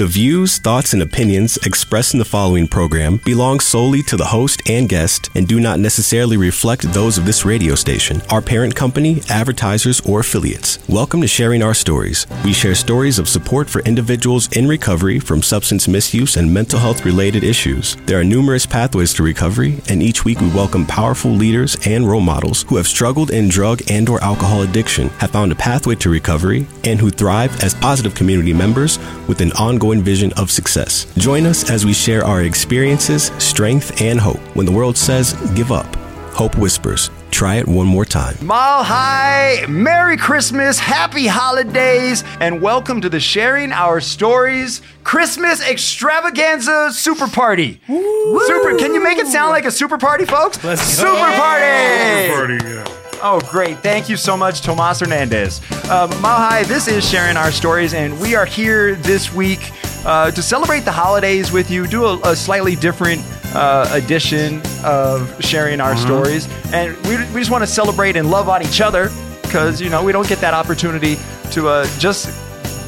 The views, thoughts, and opinions expressed in the following program belong solely to the host and guest and do not necessarily reflect those of this radio station, our parent company, advertisers, or affiliates. Welcome to Sharing Our Stories. We share stories of support for individuals in recovery from substance misuse and mental health related issues. There are numerous pathways to recovery, and each week we welcome powerful leaders and role models who have struggled in drug and or alcohol addiction, have found a pathway to recovery, and who thrive as positive community members with an ongoing vision of success. Join us as we share our experiences, strength, and hope. When the world says give up, hope whispers, try it one more time. Mile High, Merry Christmas, Happy Holidays, and welcome to the Sharing Our Stories Christmas Extravaganza Super Party. Super, can you make it sound like a super party, folks? Let's super go. party! Party, yeah. Oh, great. Thank you so much, Tomas Hernandez. Uh, Mile High, this is Sharing Our Stories, and we are here this week uh, to celebrate the holidays with you, do a, a slightly different uh, edition of Sharing Our Stories. And we, we just want to celebrate and love on each other because, you know, we don't get that opportunity to uh, just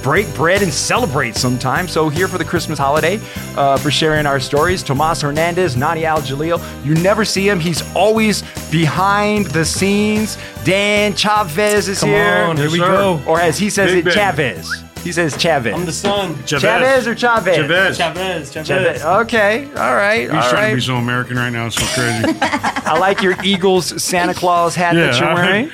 break bread and celebrate sometime. So here for the Christmas holiday, uh, for sharing our stories, Tomas Hernandez, Nadia Al Jalil. You never see him; he's always behind the scenes. Dan Chavez is Come here, on, here we sir. go. or as he says Big it, Ben. Chavez. He says Chavez. I'm the son. Chavez or Chavez? Chavez. Chavez. Chavez. Chavez. Okay, all right, He's all trying to be so American right now. It's so crazy. I like your Eagles Santa Claus hat that you're I- wearing.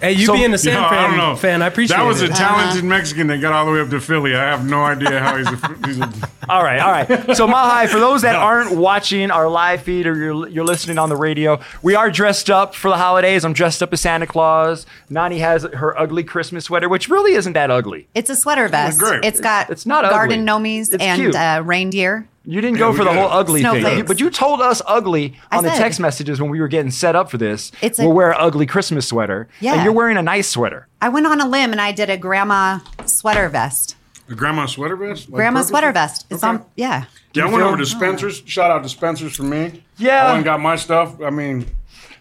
Hey, you So- being a Sam Yeah, I fan, don't know. fan, I appreciate That was it. a talented Mexican that got all the way up to Philly. I have no idea how he's a. He's a All right, all right. So, Mahai, for those that aren't watching our live feed or you're, you're listening on the radio, we are dressed up for the holidays. I'm dressed up as Santa Claus. Nani has her ugly Christmas sweater, which really isn't that ugly. It's a sweater vest. great. It's got It's not garden ugly. gnomies It's and uh, reindeer. You didn't go for the whole ugly thing, Snowflakes. but you told us ugly I on the text messages when we were getting set up for this. It's we'll wear an ugly Christmas sweater, Yeah, and you're wearing a nice sweater. I went on a limb and I did a grandma sweater vest. a grandma sweater vest. Like Grandma purple? sweater vest. It's Okay. on. Yeah. Yeah, I went feel- over to Spencer's. Oh. Shout out to Spencer's for me. Yeah. I went and got my stuff. I mean,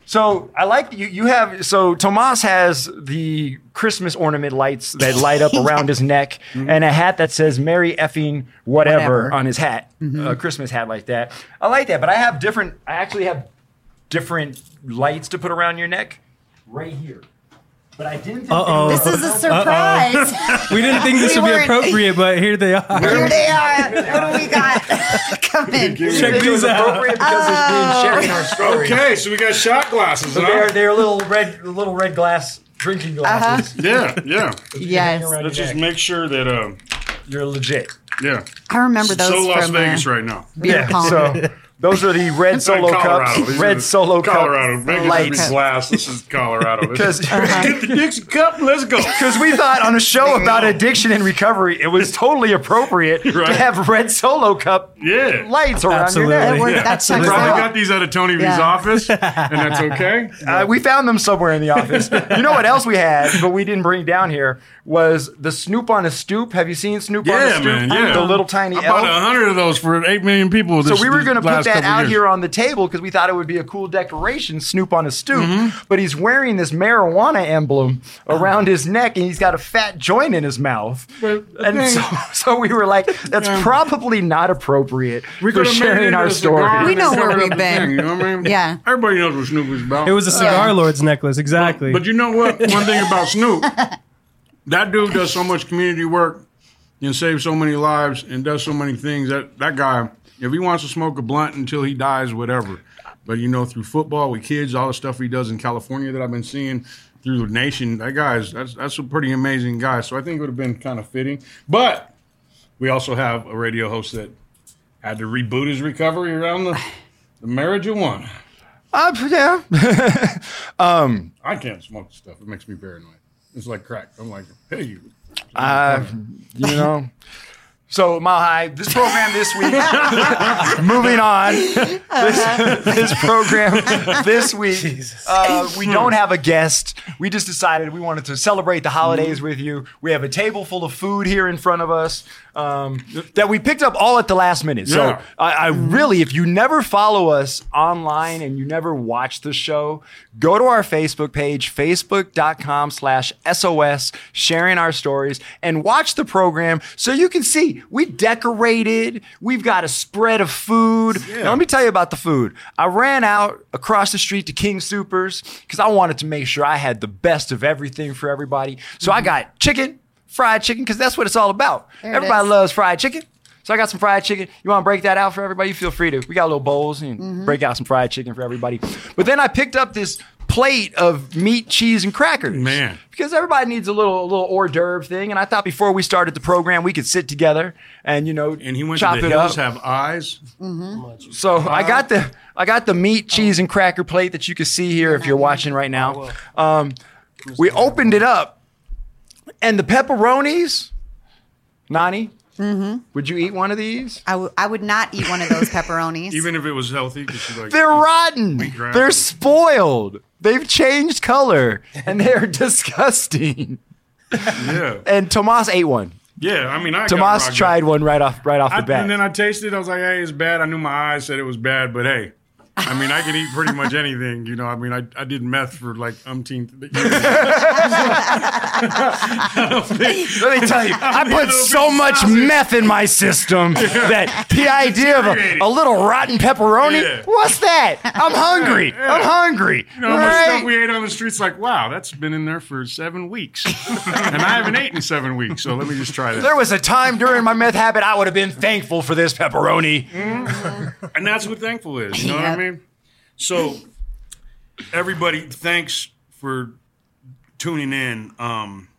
So I like you. You have so Tomas has the Christmas ornament lights that light up around his neck, mm-hmm. and a hat that says "Merry effing whatever" Whatever. on his hat, a mm-hmm. Christmas hat like that. I like that, but I have different. I actually have different lights to put around your neck, right here. But I didn't. Think Uh-oh. This is a surprise. we didn't think this We would be appropriate, but here they are. Here they are. What do we got? Come in. Check it was these out. appropriate because it's being sharing our story. okay, so we got shot glasses. So they're they're little red little red glass drinking glasses. Yeah, yeah. Yes. Let's just neck. make sure that. Uh, You're legit. yeah. I remember those so Las Vegas right now. beer pong. So those are the red solo Colorado. cups. These Red are solo Colorado. cup Vegas lights. is glass. This is Colorado. This is- Because Get the Dixie cup. Let's go. because we thought on a show about addiction and recovery, it was totally appropriate to have red solo cup Yeah. lights around Absolutely. your neck. worked- Yeah. that So probably out. got these out of Tony V's Yeah. office, and that's okay. Uh, we found them somewhere in the office. you know what else we had, but we didn't bring down here was the Snoop on a Stoop. Have you seen Snoop on a Yeah, Stoop? man. Yeah, The little tiny I bought elf. a hundred of those for eight million people. So we were going to put last that out years. here on the table because we thought it would be a cool decoration, Snoop on a stoop. Mm-hmm. But he's wearing this marijuana emblem around his neck, and he's got a fat joint in his mouth. But And so, so we were like, that's Yeah. probably not appropriate We for could have made it sharing our story. We know where we've been. thing, you know what I mean? Yeah. Everybody knows what Snoop is about. It was a cigar lord's necklace, exactly. But you know what? One thing about Snoop, that dude does so much community work and saves so many lives and does so many things. That that guy, if he wants to smoke a blunt until he dies, whatever. But you know, through football with kids, all the stuff he does in California that I've been seeing through the nation, that guy's that's that's a pretty amazing guy. So I think it would have been kind of fitting. But we also have a radio host that had to reboot his recovery around the the marriage of one. Uh, yeah. I can't smoke stuff. It makes me paranoid. It's like crack. I'm like, hey, you. Uh, you know. So, Mile High, this program this week, moving on. This, this program this week, uh, we don't have a guest. We just decided we wanted to celebrate the holidays with you. We have a table full of food here in front of us. Um, that we picked up all at the last minute. So I, I really, if you never follow us online and you never watch the show, go to our Facebook page, facebook.com slash SOS, sharing our stories, and watch the program so you can see we decorated. We've got a spread of food. Now, let me tell you about the food. I ran out across the street to King Supers because I wanted to make sure I had the best of everything for everybody. So I got chicken, fried chicken, because that's what it's all about. There Everybody loves fried chicken. So I got some fried chicken. You want to break that out for everybody? You feel free to. We got little bowls and break out some fried chicken for everybody. But then I picked up this plate of meat, cheese, and crackers. Man. because everybody needs a little a little hors d'oeuvre thing. And I thought before we started the program, we could sit together and you know And he went chop to the it hills, up. have eyes. So I got the I got the meat, cheese, and cracker plate that you can see here if you're watching right now. Um, we opened it up, and the pepperonis. Nani, mm-hmm. would you eat one of these? I, w- I would not eat one of those pepperonis. Even if it was healthy, 'cause she's like, They're rotten. They're spoiled. They've changed color, and they're disgusting. yeah, And Tomas ate one. yeah. I mean, I Tomas rock tried one right off right off I, the bat. and then I tasted. it. I was like, "Hey, it's bad." I knew my eyes said it was bad, but hey, I mean, I can eat pretty much anything. You know, I mean, I, I did meth for like umpteenth. years. Let me tell you, I a put so much sausage. meth in my system that the idea of a, a little rotten pepperoni, Yeah. what's that? I'm hungry. I'm hungry. You know, how much stuff we ate on the streets. Like, wow, that's been in there for seven weeks, and I haven't eaten in seven weeks. So let me just try that. There was a time during my meth habit I would have been thankful for this pepperoni. Mm-hmm. And that's what thankful is. You know what I mean? So, everybody, thanks for tuning in. Um,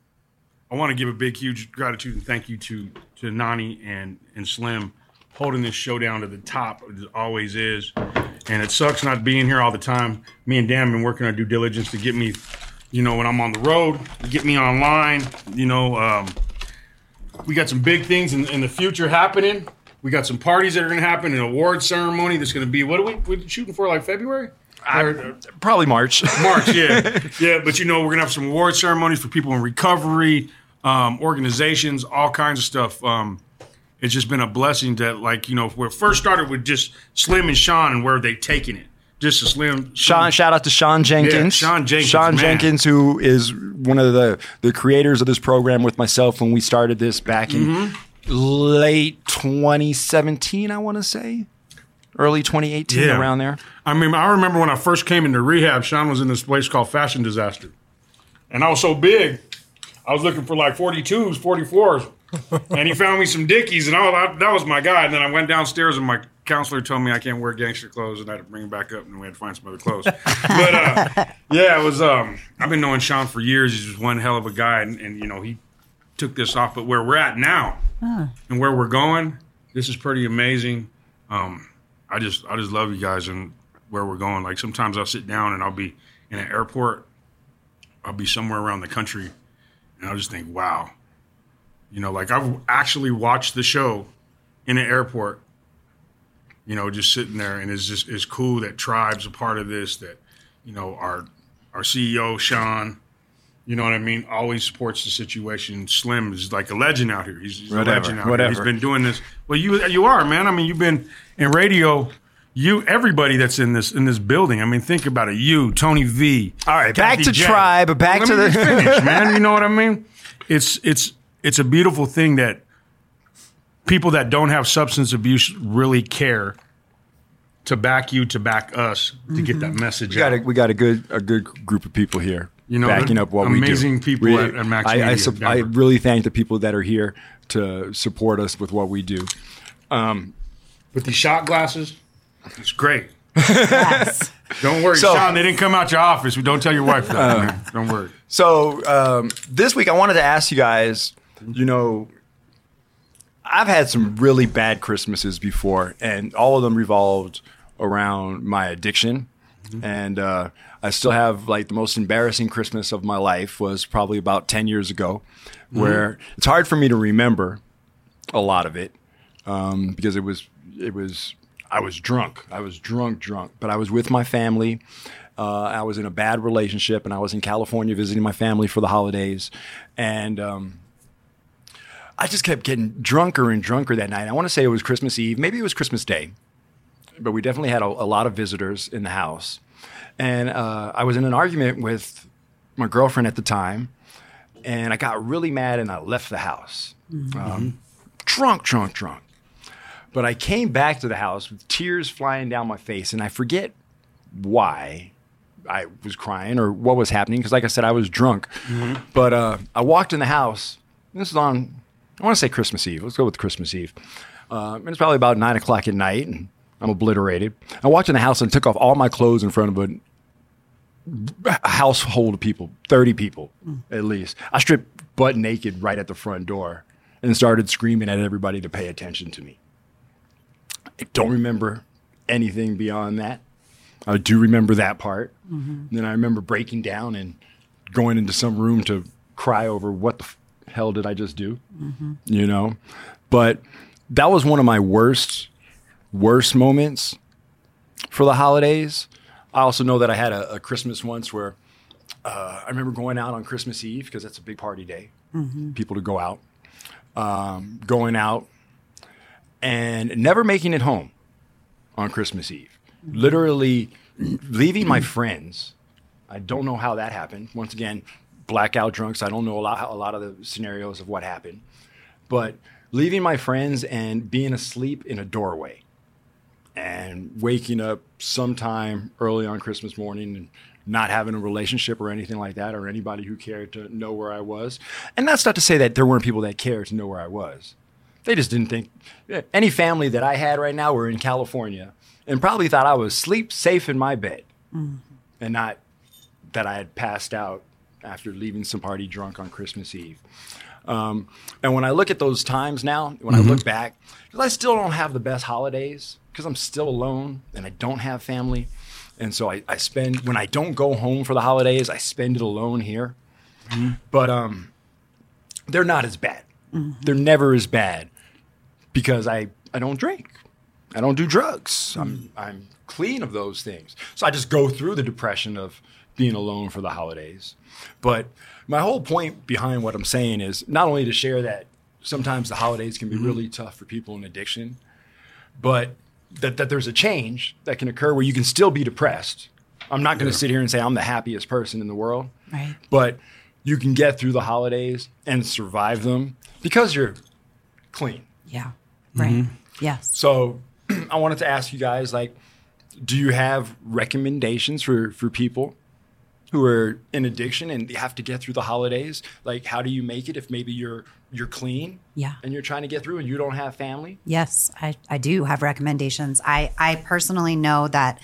I want to give a big, huge gratitude and thank you to to Nani and and Slim holding this show down to the top. It always is, and it sucks not being here all the time. Me and Dan have been working on due diligence to get me, you know, when I'm on the road, get me online. You know, um, we got some big things in, in the future happening. We got some parties that are going to happen, an award ceremony that's going to be. What are we we shooting for? Like February? Or- Probably March. March, yeah, yeah. But you know, we're gonna have some award ceremonies for people in recovery, um, organizations, all kinds of stuff. Um, it's just been a blessing that, like, you know, it first started with just Slim and Sean, and where they taking it, just a Slim. Sean, shout out to Sean Jenkins. Sean Jenkins, Sean man. Jenkins, who is one of the, the creators of this program with myself when we started this back in Mm-hmm. Late 2017, I want to say. Early 2018, Yeah. around there. I mean, I remember when I first came into rehab, Sean was in this place called Fashion Disaster. And I was so big, I was looking for like 42s, 44s. and he found me some Dickies, and all that, that was my guy. And then I went downstairs, and my counselor told me I can't wear gangster clothes, and I had to bring them back up, and we had to find some other clothes. but uh, yeah, it was. Um, I've been knowing Sean for years. He's just one hell of a guy, and, and you know he took this off. But where we're at now, and where we're going, this is pretty amazing. Um, I just I just love you guys and where we're going. Like sometimes I'll sit down and I'll be in an airport, I'll be somewhere around the country, and I'll just think, wow, you know, like I've actually watched the show in an airport. You know, just sitting there, and it's just it's cool that Tribe's a part of this. That you know our our CEO Sean, you know what I mean, always supports the situation. Slim is like a legend out here. He's, he's Whatever, a legend out whatever. here. He's been doing this. Well, you you are man. I mean, you've been in radio. You everybody that's in this in this building. I mean, think about it. You, Tony V. All right, back Kathy to J. Tribe, back Let to the- finish, man. You know what I mean? It's it's it's a beautiful thing that people that don't have substance abuse really care to back you, to back us, to get that mm-hmm. message We got, a, out. we got a good a good group of people here. You know, backing up what we do. amazing people We- at- at Max I, I, Media, sup- I really thank the people that are here to support us with what we do. With these shot glasses, it's great. Yes. Don't worry, So- Sean. They didn't come out your office. Don't tell your wife that. man. Don't worry. So um, this week, I wanted to ask you guys. You know, I've had some really bad Christmases before, and all of them revolved around my addiction. And uh, I still have like the most embarrassing Christmas of my life was probably about ten years ago, where it's hard for me to remember a lot of it um, because it was it was I was drunk. I was drunk, drunk. But I was with my family. Uh, I was in a bad relationship, and I was in California visiting my family for the holidays. And um, I just kept getting drunker and drunker that night. I want to say it was Christmas Eve, maybe it was Christmas Day, but we definitely had a, a lot of visitors in the house. And uh, I was in an argument with my girlfriend at the time, and I got really mad and I left the house. Um, drunk, drunk, drunk. But I came back to the house with tears flying down my face, and I forget why I was crying or what was happening because, like I said, I was drunk. But uh, I walked in the house. This is on, I want to say Christmas Eve. Let's go with Christmas Eve. Uh, and it's probably about nine o'clock at night, and I'm obliterated. I walked in the house and took off all my clothes in front of a a household of people, 30 people at least. I stripped butt naked right at the front door and started screaming at everybody to pay attention to me. I don't remember anything beyond that. I do remember that part. Mm-hmm. Then I remember breaking down and going into some room to cry over what the f- hell did I just do? Mm-hmm. You know? But that was one of my worst, worst moments for the holidays. I also know that I had a, a Christmas once where uh, I remember going out on Christmas Eve because that's a big party day, people to go out, um, going out and never making it home on Christmas Eve. Literally leaving my friends. I don't know how that happened. Once again, blackout drunks. I don't know a lot, a lot of the scenarios of what happened, but leaving my friends and being asleep in a doorway and waking up sometime early on Christmas morning and not having a relationship or anything like that, or anybody who cared to know where I was. And that's not to say that there weren't people that cared to know where I was. They just didn't think any family that I had right now were in California and probably thought I was sleep safe in my bed and not that I had passed out after leaving some party drunk on Christmas Eve. Um, and when I look at those times now, when I look back, because I still don't have the best holidays because I'm still alone and I don't have family. And so I, I spend, when I don't go home for the holidays, I spend it alone here. Mm-hmm. But um, they're not as bad. Mm-hmm. They're never as bad because I, I don't drink. I don't do drugs. I'm, mm. I'm clean of those things. So I just go through the depression of being alone for the holidays. But my whole point behind what I'm saying is not only to share that sometimes the holidays can be mm-hmm. really tough for people in addiction, but that, that there's a change that can occur where you can still be depressed. I'm not going to sit here and say I'm the happiest person in the world, Right. but you can get through the holidays and survive them because you're clean. Yeah. Right. Mm-hmm. Yes. So I wanted to ask you guys like do you have recommendations for for people who are in addiction and they have to get through the holidays? Like how do you make it if maybe you're you're clean Yeah. and you're trying to get through and you don't have family? Yes, I, I do have recommendations. I, I personally know that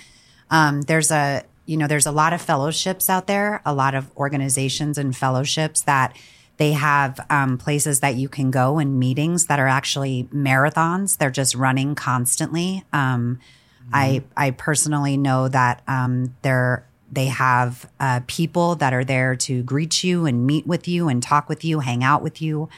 um, there's a you know there's a lot of fellowships out there, a lot of organizations and fellowships that they have um, places that you can go and meetings that are actually marathons. They're just running constantly. Um, I I personally know that um, they're they have uh, people that are there to greet you and meet with you and talk with you, hang out with you.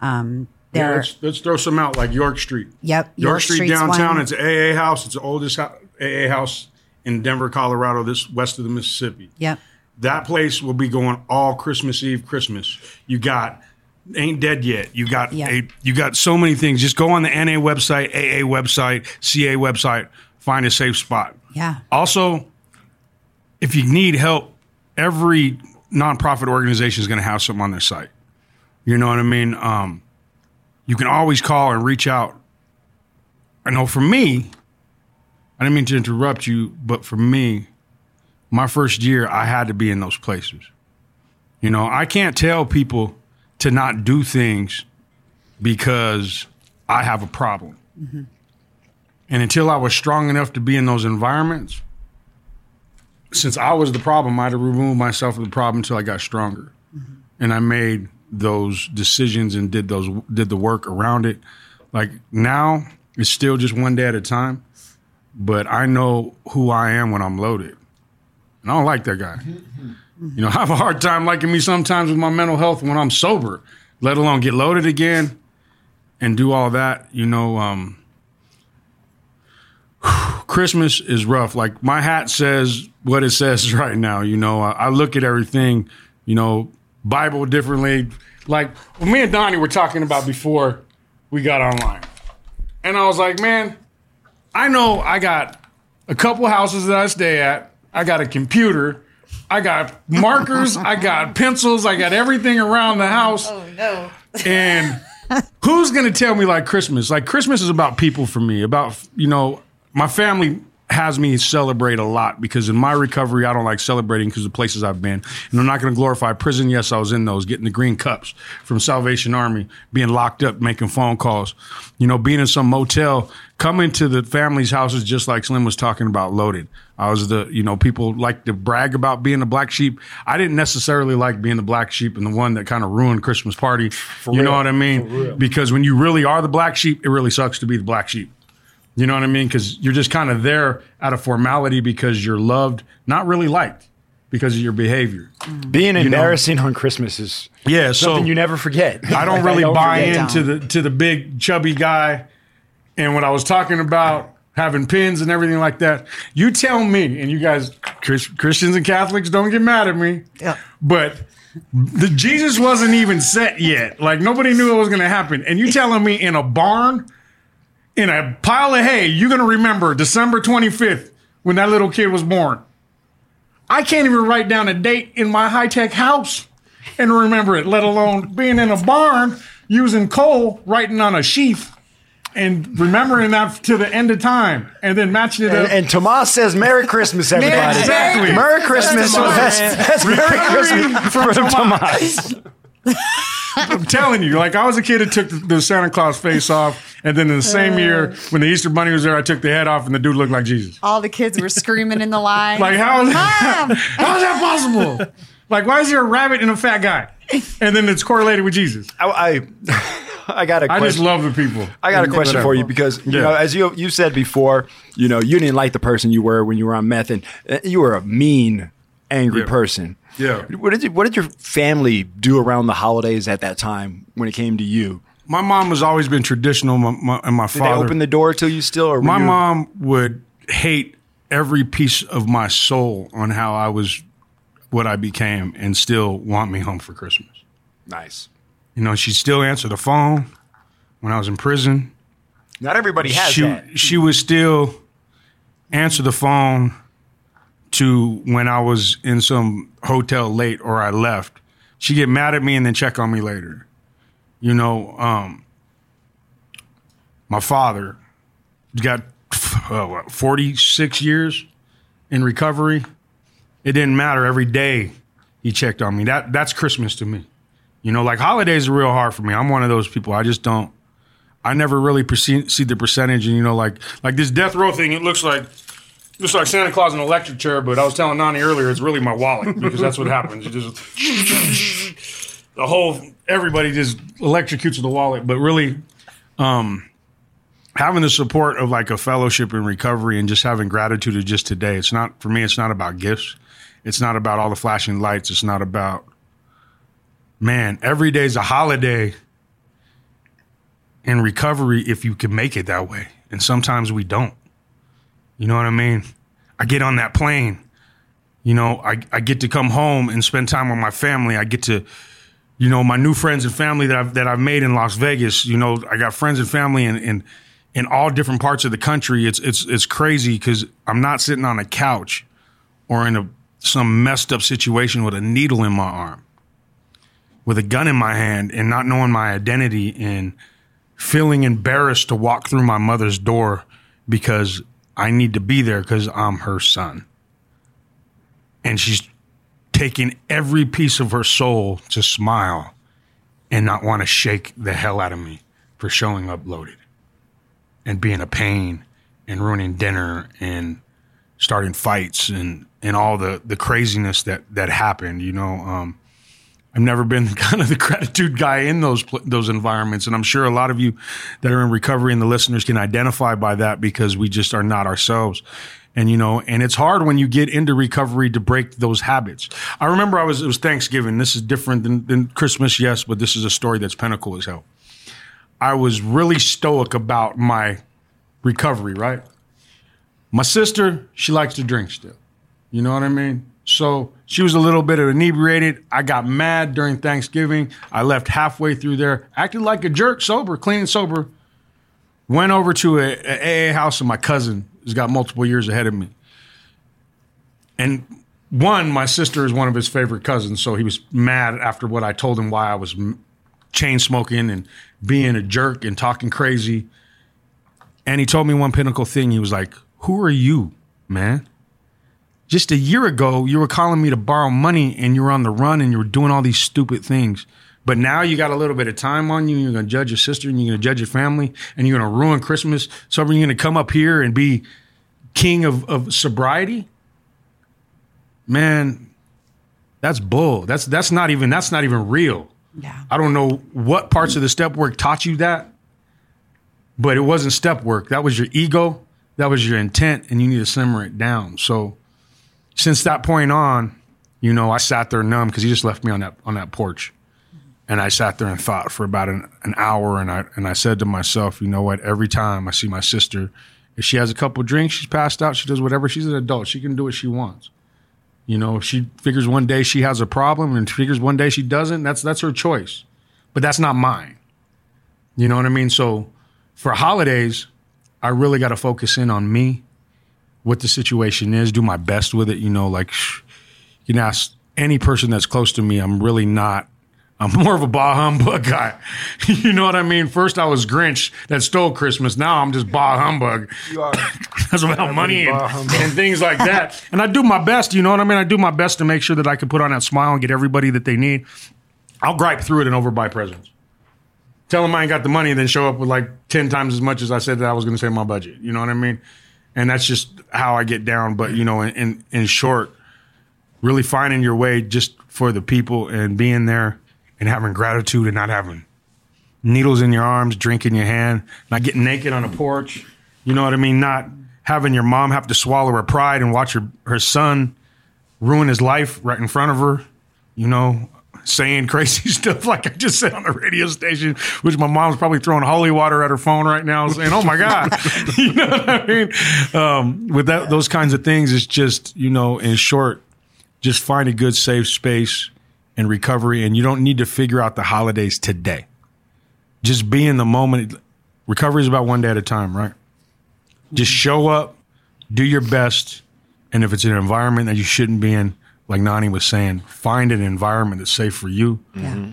Um, Yeah, let's, let's throw some out like York Street. Yep, York, York Street downtown. one. It's an AA house. It's the oldest AA house in Denver, Colorado, this west of the Mississippi. yep. That place will be going all Christmas Eve, Christmas. You got ain't dead yet. You got Yeah. a, you got so many things. Just go on the NA website, AA website, CA website, find a safe spot. Yeah. Also, if you need help, every nonprofit organization is going to have something on their site. You know what I mean? Um, you can always call and reach out. I know for me, I didn't mean to interrupt you, but for me, my first year, I had to be in those places. You know, I can't tell people to not do things because I have a problem. And until I was strong enough to be in those environments, since I was the problem, I had to remove myself from the problem until I got stronger. Mm-hmm. And I made those decisions and did those did the work around it. Like now, it's still just one day at a time, but I know who I am when I'm loaded. And I don't like that guy. Mm-hmm. Mm-hmm. You know, I have a hard time liking me sometimes with my mental health when I'm sober, let alone get loaded again and do all that. You know, um, Christmas is rough. Like my hat says what it says right now. You know, I, I look at everything, you know, Bible differently, Like well, me and Donnie were talking about before we got online, and I was like, man, I know I got a couple houses that I stay at. I got a computer. I got markers. I got pencils. I got everything around the house. Oh no. And who's going to tell me like Christmas? Like Christmas is about people for me. About you know, my family has me celebrate a lot because in my recovery, I don't like celebrating because of the places I've been. And I'm not going to glorify prison. Yes, I was in those, getting the green cups from Salvation Army, being locked up, making phone calls, you know, being in some motel, coming to the family's houses, just like Slim was talking about, loaded. I was the, you know, people like to brag about being the black sheep. I didn't necessarily like being the black sheep and the one that kind of ruined Christmas party. you know what I mean? Because when you really are the black sheep, it really sucks to be the black sheep. You know what I mean? Because you're just kind of there out of formality because you're loved, not really liked because of your behavior. Mm-hmm. Being embarrassing on Christmas is Yeah, so something you never forget. I don't Like, really buy forget. into the to the big chubby guy. And when I was talking about having pins and everything like that, you tell me, and you guys, Chris, Christians and Catholics, don't get mad at me. Yeah. But the Jesus wasn't even set yet. Like nobody knew it was going to happen. And you telling me in a barn, in a pile of hay, you're going to remember December 25th when that little kid was born. I can't even write down a date in my high tech house and remember it, let alone being in a barn using coal, writing on a sheath, and remembering that to the end of time, and then matching it And, up. and Tomas says, "Merry Christmas, everybody." Exactly. Merry Christmas. That's, that's Merry Christmas from Tomas. I'm telling you, like I was a kid that took the, the Santa Claus face off, and then in the same year when the Easter Bunny was there, I took the head off, and the dude looked like Jesus. All the kids were screaming in the line. Like how is Mom! how is that possible? Like why is there a rabbit and a fat guy, and then it's correlated with Jesus? I, I, I got a I question. just love the people. I got a question for you because you Yeah. know, as you you said before, you know, you didn't like the person you were when you were on meth, and uh, you were a mean, angry Yeah. person. Yeah. What did you, What did your family do around the holidays at that time when it came to you? My mom has always been traditional, my, my, and my Did father. they open the door to you still, or My you- mom would hate every piece of my soul on how I was, what I became, and still want me home for Christmas. Nice. You know, she'd still answer the phone when I was in prison. Not everybody has she that. she would still answer the phone to when I was in some hotel late or I left. She'd get mad at me and then check on me later. You know, um, my father got uh, what, 46 years in recovery. It didn't matter every day he checked on me. That that's Christmas to me. You know, like holidays are real hard for me. I'm one of those people. I just don't I never really perceive, see the percentage, and you know, like like this death row thing. It looks like looks like Santa Claus in an electric chair, but I was telling Nani earlier, it's really my wallet because that's what happens. Just the whole everybody just electrocutes the wallet, but really, um, having the support of like a fellowship in recovery and just having gratitude of just today. It's not for me. It's not about gifts. It's not about all the flashing lights. It's not about man. Every day's a holiday in recovery if you can make it that way. And sometimes we don't. You know what I mean? I get on that plane. You know, I, I get to come home and spend time with my family. I get to, you know, my new friends and family that I've that I've made in Las Vegas. You know, I got friends and family in in, in all different parts of the country. It's it's it's crazy because I'm not sitting on a couch or in a some messed up situation with a needle in my arm, with a gun in my hand, and not knowing my identity and feeling embarrassed to walk through my mother's door because I need to be there because I'm her son. And she's taking every piece of her soul to smile and not want to shake the hell out of me for showing up loaded and being a pain and ruining dinner and starting fights and, and all the, the craziness that, that happened, you know. Um, I've never been kind of the gratitude guy in those those environments, and I'm sure a lot of you that are in recovery and the listeners can identify by that because we just are not ourselves. And you know, and it's hard when you get into recovery to break those habits. I remember I was it was Thanksgiving. This is different than, than Christmas, yes, but this is a story that's pinnacle as hell. I was really stoic about my recovery, right? My sister, she likes to drink still. You know what I mean? So she was a little bit inebriated. I got mad during Thanksgiving. I left halfway through there, acted like a jerk, sober, clean and sober. Went over to a, a AA house, and my cousin has got multiple years ahead of me. And one, my sister is one of his favorite cousins, so he was mad after what I told him why I was chain smoking and being a jerk and talking crazy. And he told me one pinnacle thing. He was like, Who are you, man? Just a year ago, you were calling me to borrow money and you were on the run and you were doing all these stupid things. But now you got a little bit of time on you. And you're going to judge your sister and you're going to judge your family and you're going to ruin Christmas. So you're going to come up here and be king of, of sobriety? Man, that's bull. That's that's not even that's not even real. Yeah. I don't know what parts of the step work taught you that, but it wasn't step work. That was your ego, that was your intent, and you need to simmer it down. So since that point on, you know, I sat there numb because he just left me on that on that porch. And I sat there and thought for about an, an hour and I and I said to myself, you know what, every time I see my sister, if she has a couple drinks, she's passed out, she does whatever, she's an adult. She can do what she wants. You know, she figures one day she has a problem and figures one day she doesn't, that's that's her choice. But that's not mine. You know what I mean? So for holidays, I really got to focus in on me, what the situation is, do my best with it. You know, like you can ask any person that's close to me, I'm really not. I'm more of a bah humbug guy. you know what I mean? First I was Grinch that stole Christmas. Now I'm just bah humbug. You are. That's about money and, and things like that. And I do my best, you know what I mean? I do my best to make sure that I can put on that smile and get everybody that they need. I'll gripe through it and overbuy presents. Tell them I ain't got the money and then show up with like 10 times as much as I said that I was going to say my budget. You know what I mean? And that's just how I get down. But, you know, in, in, in short, really finding your way just for the people and being there and having gratitude and not having needles in your arms, drink in your hand, not getting naked on a porch. You know what I mean? Not having your mom have to swallow her pride and watch her, her son ruin his life right in front of her. You know, saying crazy stuff like I just said on the radio station, which my mom's probably throwing holy water at her phone right now, saying, "Oh my God," you know what I mean? Um, with that, those kinds of things, it's just you know, in short, just find a good safe space and recovery, and you don't need to figure out the holidays today. Just be in the moment. Recovery is about one day at a time, right? Just show up, do your best, and if it's an environment that you shouldn't be in, like Nani was saying, find an environment that's safe for you,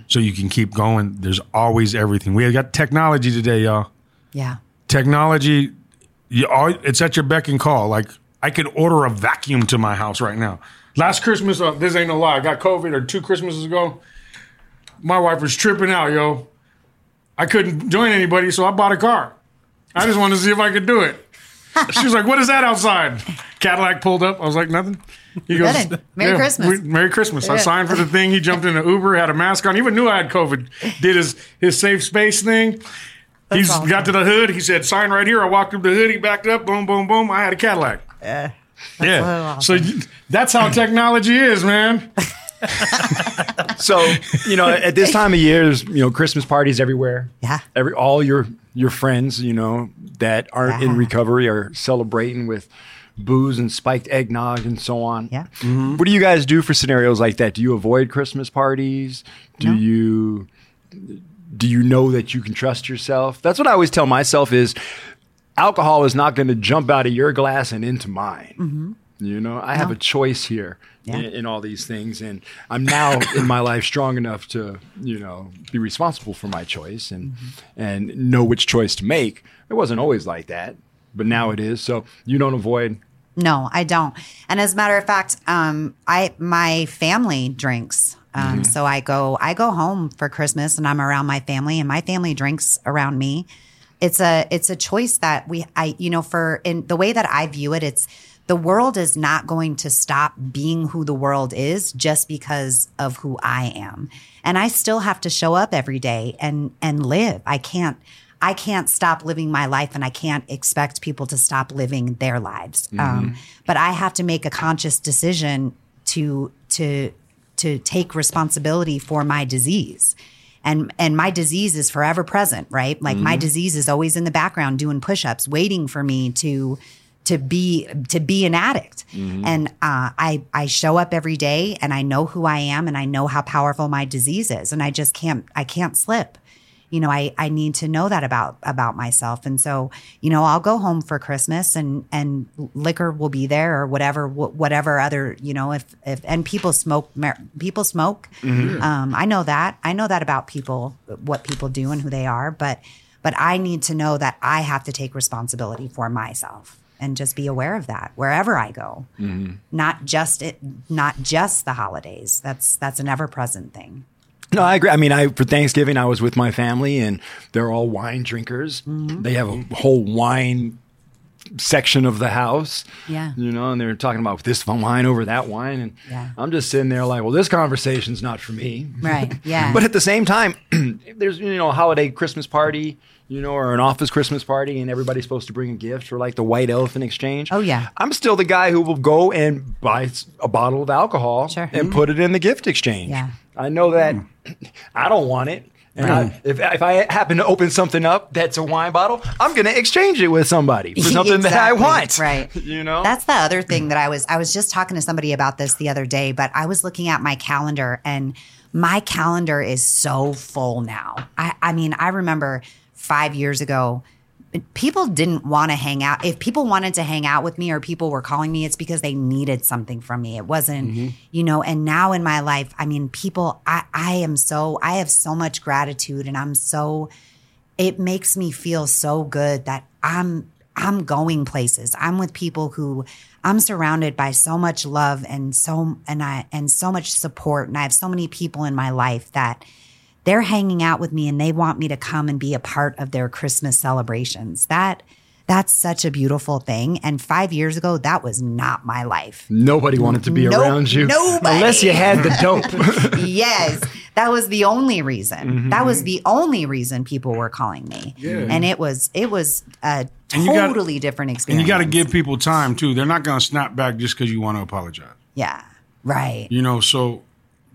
so you can keep going. There's always everything. We got technology today, y'all. Yeah. Technology, you all, it's at your beck and call. Like I could order a vacuum to my house right now. Last Christmas, uh, this ain't a lie. I got COVID or two Christmases ago. My wife was tripping out, yo. I couldn't join anybody, so I bought a car. I just wanted to see if I could do it. She was like, "What is that outside?" Cadillac pulled up. I was like, "Nothing." He goes. Merry Christmas. Merry Christmas." I signed for the thing. He jumped in an Uber, had a mask on. He even knew I had COVID. Did his his safe space thing. He's awesome. got to the hood. He said, "Sign right here." I walked up the hood. He backed up. Boom, boom, boom. I had a Cadillac. Yeah. yeah. so So that's how technology is, man. So you know, at this time of year, there's you know Christmas parties everywhere. Yeah. Every all your your friends, you know, that aren't in recovery are celebrating with booze and spiked eggnog and so on. Yeah. Mm-hmm. What do you guys do for scenarios like that? Do you avoid Christmas parties? Do No. you do you know that you can trust yourself? That's what I always tell myself is alcohol is not going to jump out of your glass and into mine. Mm-hmm. You know, I have a choice here Yeah. in, in all these things, and I'm now in my life strong enough to, you know, be responsible for my choice and and know which choice to make. It wasn't always like that, but now it is. So you don't avoid. No, I don't. And as a matter of fact, um, I my family drinks. Um, So I go I go home for Christmas and I'm around my family and my family drinks around me. It's a it's a choice that we I you know for in the way that I view it, it's the world is not going to stop being who the world is just because of who I am. And I still have to show up every day and and live. I can't I can't stop living my life and I can't expect people to stop living their lives. Um, but I have to make a conscious decision to to to take responsibility for my disease. And and my disease is forever present, right? Like my disease is always in the background doing push-ups, waiting for me to to be to be an addict. And uh, I I show up every day and I know who I am and I know how powerful my disease is and I just can't I can't slip. You know I I need to know that about about myself. And so you know I'll go home for Christmas and and liquor will be there or whatever wh- whatever other you know if if and people smoke people smoke. Um, I know that. I know that about people what people do and who they are. But but I need to know that I have to take responsibility for myself and just be aware of that wherever I go. Mm-hmm. Not just it, not just the holidays. That's that's an ever present thing. No, I agree. I mean, I for Thanksgiving I was with my family, and they're all wine drinkers. Mm-hmm. They have a whole wine section of the house. Yeah. you know, and they're talking about this wine over that wine, and Yeah. I'm just sitting there like, well, this conversation's not for me. Right. Yeah. But at the same time, there's you know a holiday Christmas party, you know, or an office Christmas party, and everybody's supposed to bring a gift or like the white elephant exchange. Oh, yeah. I'm still the guy who will go and buy a bottle of alcohol Sure. and put it in the gift exchange. Yeah. I know that I don't want it. And I, mm. if, if I happen to open something up that's a wine bottle, I'm going to exchange it with somebody for something that I want. Right. You know? That's the other thing that I was I was just talking to somebody about this the other day, but I was looking at my calendar and my calendar is so full now. I, I mean, I remember five years ago, people didn't want to hang out. If people wanted to hang out with me or people were calling me, it's because they needed something from me. It wasn't, mm-hmm. you know, and now in my life, I mean, people, I, I am so, I have so much gratitude and I'm so, it makes me feel so good that I'm I'm going places. I'm with people who I'm surrounded by so much love and so and I and so much support and I have so many people in my life that they're hanging out with me and they want me to come and be a part of their Christmas celebrations. That that's such a beautiful thing and 5 years ago that was not my life. Nobody wanted to be Nope, around you. nobody. Unless you had the dope. yes, that was the only reason. Mm-hmm. That was the only reason people were calling me. Yeah. And it was it was a And you gotta- totally different And experience. you got to give people time too. They're not going to snap back just because you want to apologize. Yeah. Right. You know, so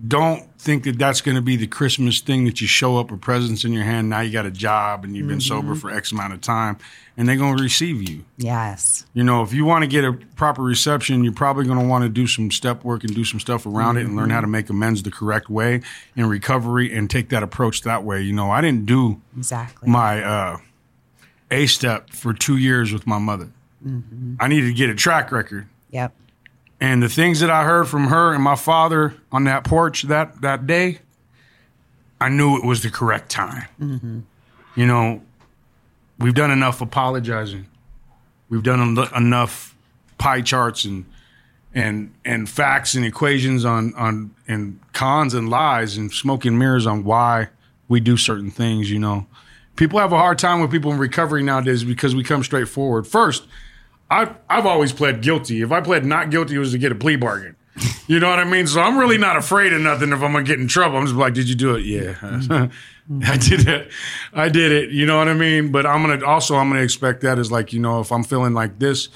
don't think that that's going to be the Christmas thing that you show up with presents in your hand. Now you got a job and you've been sober mm-hmm. for X amount of time, and they're going to receive you. Yes. You know, if you want to get a proper reception, you're probably going to want to do some step work and do some stuff around it and learn how to mm-hmm. make amends the correct way in recovery and take that approach that way. You know, I didn't do Exactly. my uh, A step for two years with my mother. Mm-hmm. I needed to get a track record. yep. And the things that I heard from her and my father on that porch that, that day, I knew it was the correct time. Mm-hmm. You know, we've done enough apologizing. We've done en- enough pie charts and and and facts and equations on on and cons and lies and smoke and mirrors on why we do certain things. You know, people have a hard time with people in recovery nowadays because we come straight forward. First, I've I've always pled guilty. If I pled not guilty, it was to get a plea bargain. You know what I mean? So I'm really not afraid of nothing if I'm gonna get in trouble. I'm just like, did you do it? Yeah, I did it. I did it. You know what I mean? But I'm gonna also I'm gonna expect that as like you know if I'm feeling like this,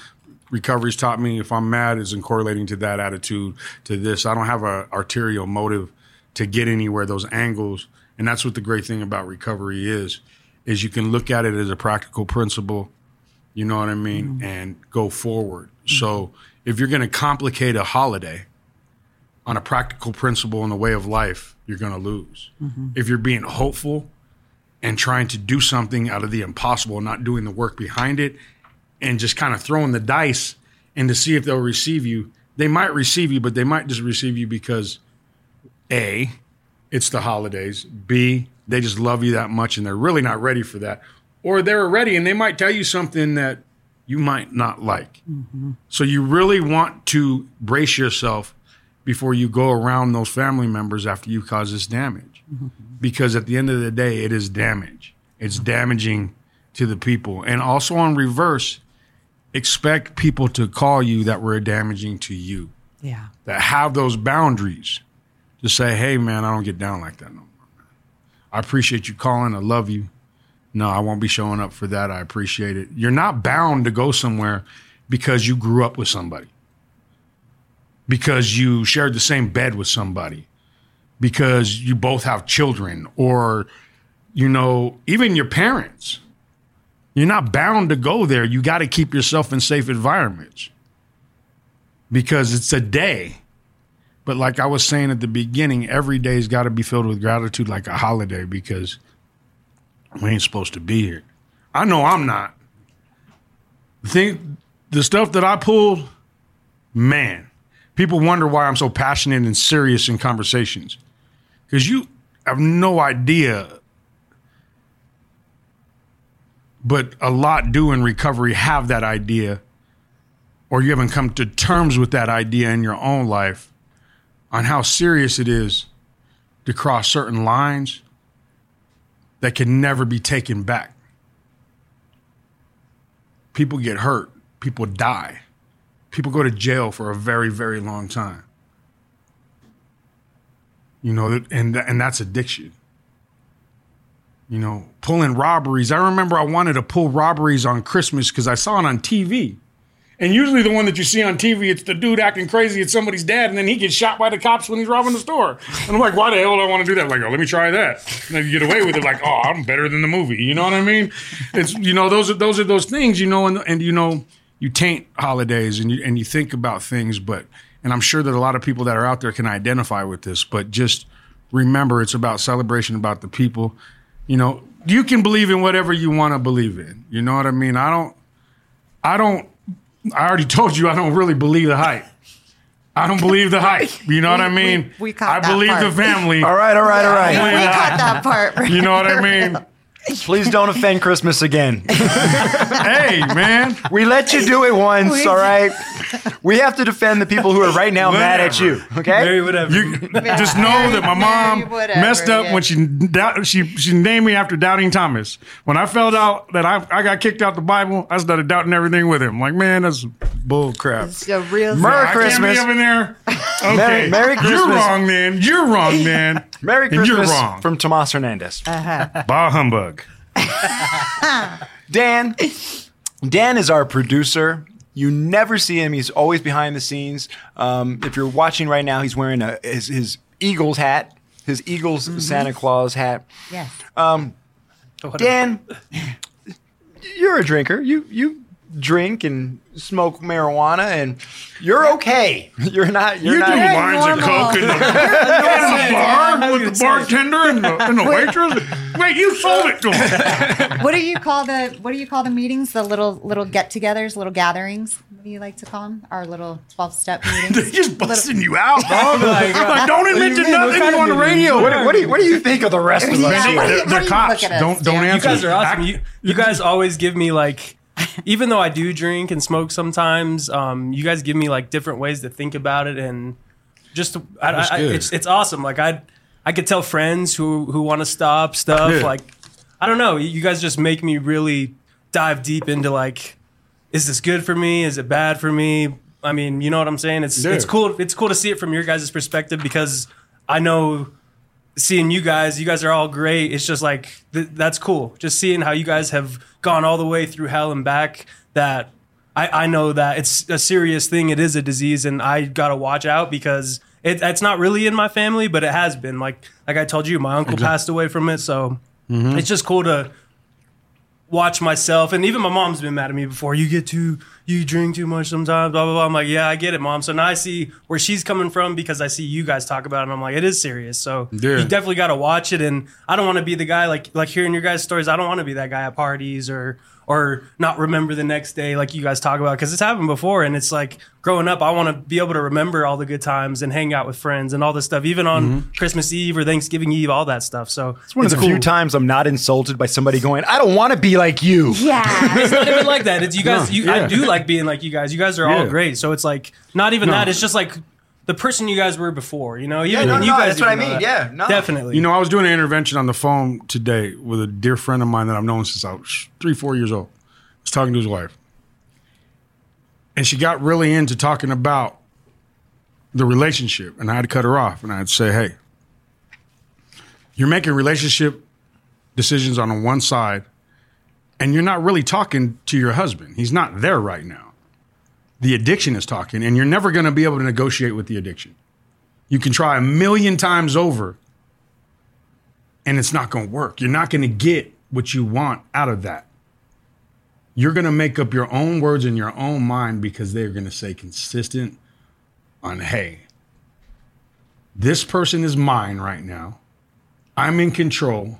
recovery's taught me if I'm mad is in correlating to that attitude to this. I don't have a arterial motive to get anywhere. Those angles, and that's what the great thing about recovery is, is you can look at it as a practical principle you know what I mean? Mm-hmm. And go forward. So mm-hmm. if you're going to complicate a holiday on a practical principle in the way of life, you're going to lose. Mm-hmm. If you're being hopeful and trying to do something out of the impossible, not doing the work behind it, and just kind of throwing the dice and to see if they'll receive you, they might receive you, but they might just receive you because A, it's the holidays. B, they just love you that much and they're really not ready for that. Or they're ready and they might tell you something that you might not like. So you really want to brace yourself before you go around those family members after you cause this damage. Because at the end of the day, it is damage. It's damaging to the people. And also on reverse, expect people to call you that were damaging to you Yeah. that have those boundaries to say, hey, man, I don't get down like that no more. Man. I appreciate you calling. I love you. No, I won't be showing up for that. I appreciate it. You're not bound to go somewhere because you grew up with somebody, because you shared the same bed with somebody, because you both have children, or, you know, even your parents. You're not bound to go there. You got to keep yourself in safe environments because it's a day. But like I was saying at the beginning, every day's got to be filled with gratitude like a holiday because we ain't supposed to be here. I know I'm not. The thing, the stuff that I pulled, man, people wonder why I'm so passionate and serious in conversations because you have no idea. But a lot do in recovery have that idea, or you haven't come to terms with that idea in your own life on how serious it is to cross certain lines that can never be taken back. People get hurt, people die, people go to jail for a very, very long time. You know, and and that's addiction. You know, pulling robberies. I remember I wanted to pull robberies on Christmas because I saw it on TV. And usually the one that you see on TV, it's the dude acting crazy. It's somebody's dad, and then he gets shot by the cops when he's robbing the store. And I'm like, why the hell do I want to do that? Like, oh, let me try that. And then you get away with it, like, oh, I'm better than the movie. You know what I mean? It's you know those are those are those things. You know, and and you know you taint holidays and you and you think about things, but and I'm sure that a lot of people that are out there can identify with this. But just remember, it's about celebration, about the people. You know, you can believe in whatever you want to believe in. You know what I mean? I don't. I don't I already told you I don't really believe the hype. I don't believe the hype. You know what I mean? we caught I that believe part. the family. All right, all right, all right. believe we that. got that part. You know what I mean? Please don't offend Christmas again. hey, man. We let you do it once, all right? We have to defend the people who are right now mad at you, okay? Very whatever. You just know that my mom whatever, messed up yeah. when she she she named me after doubting Thomas. When I found out that I, I got kicked out the Bible, I started doubting everything with him. Like, man, that's bull crap. It's a real Merry I Christmas. can't be up in there. Okay, Merry- Merry You're wrong, man. You're wrong, man. Merry And you're wrong. From Tomas Hernandez. Uh-huh. Bah humbug. Dan. Dan is our producer. You never see him. He's always behind the scenes. Um, if you're watching right now, he's wearing a, his, his Eagles hat, his Eagles mm-hmm. Santa Claus hat. Yes. Um, Dan, you're a drinker. You you drink and smoke marijuana, and you're okay. You're not. You're You not. do lines of coke in the, in the bar with the bartender and the, and the waitress. Wait, you sold it to him. What do you call the What do you call the meetings? The little little get-togethers, little gatherings. What do you like to call them? Our little twelve-step meetings. They're just busting you out, dog. Oh my like, don't admit to nothing kind on the radio. What, what do you What do you think of the rest of us? Yeah, here? what do you- They're, they're cops. us, Don't don't answer. You guys are awesome. Act- You, you guys always give me like, even though I do drink and smoke sometimes, um, you guys give me like different ways to think about it, and just I, That's I, it's it's awesome. Like I I could tell friends who who want to stop stuff. Yeah. Like I don't know. You guys just make me really dive deep into like, is this good for me? Is it bad for me? I mean, you know what I'm saying? It's Yeah. it's cool. It's cool to see it from your guys' perspective because I know seeing you guys, you guys are all great. It's just like th- that's cool. Just seeing how you guys have gone all the way through hell and back. That I, I know that it's a serious thing. It is a disease, and I gotta watch out because it, it's not really in my family, but it has been. Like like I told you, my uncle passed away from it, so mm-hmm. it's just cool to watch myself and even my mom's been mad at me before you get too you drink too much sometimes blah blah blah. I'm like yeah i get it mom. So now i see where she's coming from because i see you guys talk about it and i'm like it is serious. So Yeah. you definitely got to watch it and i don't want to be the guy like like hearing your guys stories i don't want to be that guy at parties or or not remember the next day like you guys talk about because it's happened before and it's like growing up i want to be able to remember all the good times and hang out with friends and all this stuff even on mm-hmm. christmas eve or thanksgiving eve all that stuff so it's One of the few times I'm not insulted by somebody going, "I don't want to be like you." Yeah. it's not even like that. It's you guys. You, yeah. I do like being like you guys. You guys are all great. So it's like not even No. that. It's just like the person you guys were before. You know, even no, when you no, guys. that's what I mean. that. Yeah, no. definitely. You know, I was doing an intervention on the phone today with a dear friend of mine that I've known since I was three, four years old. I was talking to his wife. And she got really into talking about the relationship. And I had to cut her off. And I'd say, hey, you're making relationship decisions on one side, and you're not really talking to your husband. He's not there right now. The addiction is talking, and you're never going to be able to negotiate with the addiction. You can try a million times over, and it's not going to work. You're not going to get what you want out of that. You're going to make up your own words in your own mind because they're going to say consistent on, hey, this person is mine right now. I'm in control.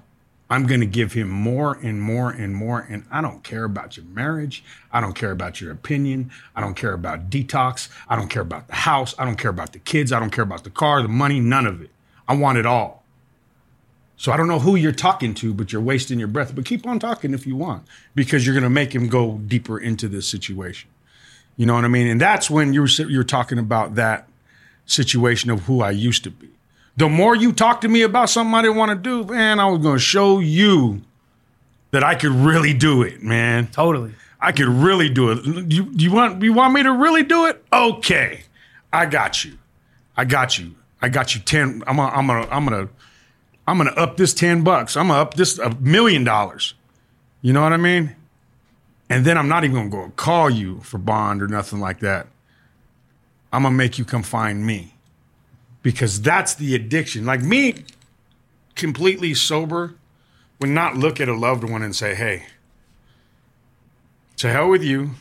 I'm going to give him more and more and more. And I don't care about your marriage. I don't care about your opinion. I don't care about detox. I don't care about the house. I don't care about the kids. I don't care about the car, the money, none of it. I want it all. So I don't know who you're talking to, but you're wasting your breath. But keep on talking if you want, because you're going to make him go deeper into this situation. You know what I mean? And that's when you're you're talking about that situation of who I used to be. The more you talk to me about something I didn't want to do, man, I was going to show you that I could really do it, man. Totally. I could really do it. You, you want you want me to really do it? Okay, I got you. I got you. I got you ten. I'm gonna I'm gonna I'm gonna I'm gonna up this ten bucks. I'm gonna up this a million dollars. You know what I mean? And then I'm not even gonna go call you for bond or nothing like that. I'm gonna make you come find me because that's the addiction. Like me, completely sober, would not look at a loved one and say, "Hey." To hell with you.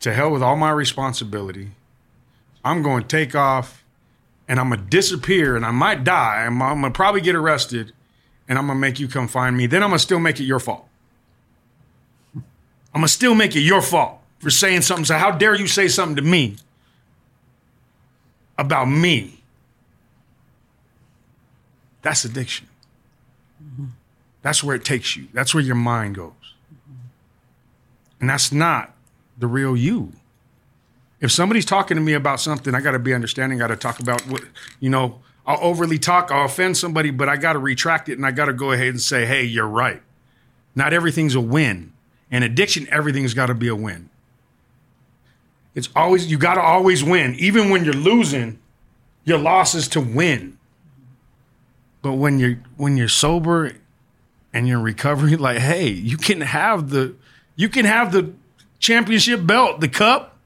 To hell with all my responsibility. I'm going to take off and I'm going to disappear and I might die. I'm, I'm going to probably get arrested and I'm going to make you come find me. Then I'm going to still make it your fault. I'm going to still make it your fault for saying something. So, how dare you say something to me about me? That's addiction. That's where it takes you, that's where your mind goes. And that's not the real you. If somebody's talking to me about something, I got to be understanding. Got to talk about what, you know, I'll overly talk, I'll offend somebody, but I got to retract it and I got to go ahead and say, hey, you're right. Not everything's a win. In addiction, everything's got to be a win. It's always, you got to always win. Even when you're losing, your loss is to win. But when you're, when you're sober and you're in recovery, like, hey, you can have the, you can have the championship belt, the cup,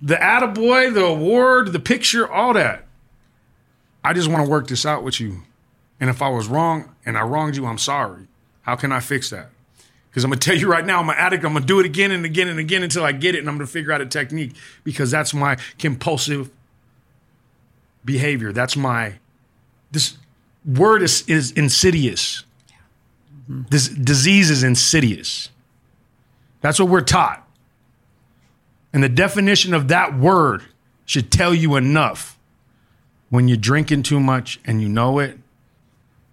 the attaboy, the award, the picture, all that. I just want to work this out with you. And if I was wrong and I wronged you, I'm sorry. How can I fix that? Because I'm to tell you right now, I'm an addict. I'm to do it again and again and again until I get it. And I'm to figure out a technique because that's my compulsive behavior. That's my, this word is, is insidious. This disease is insidious. That's what we're taught. And the definition of that word should tell you enough. When you're drinking too much and you know it,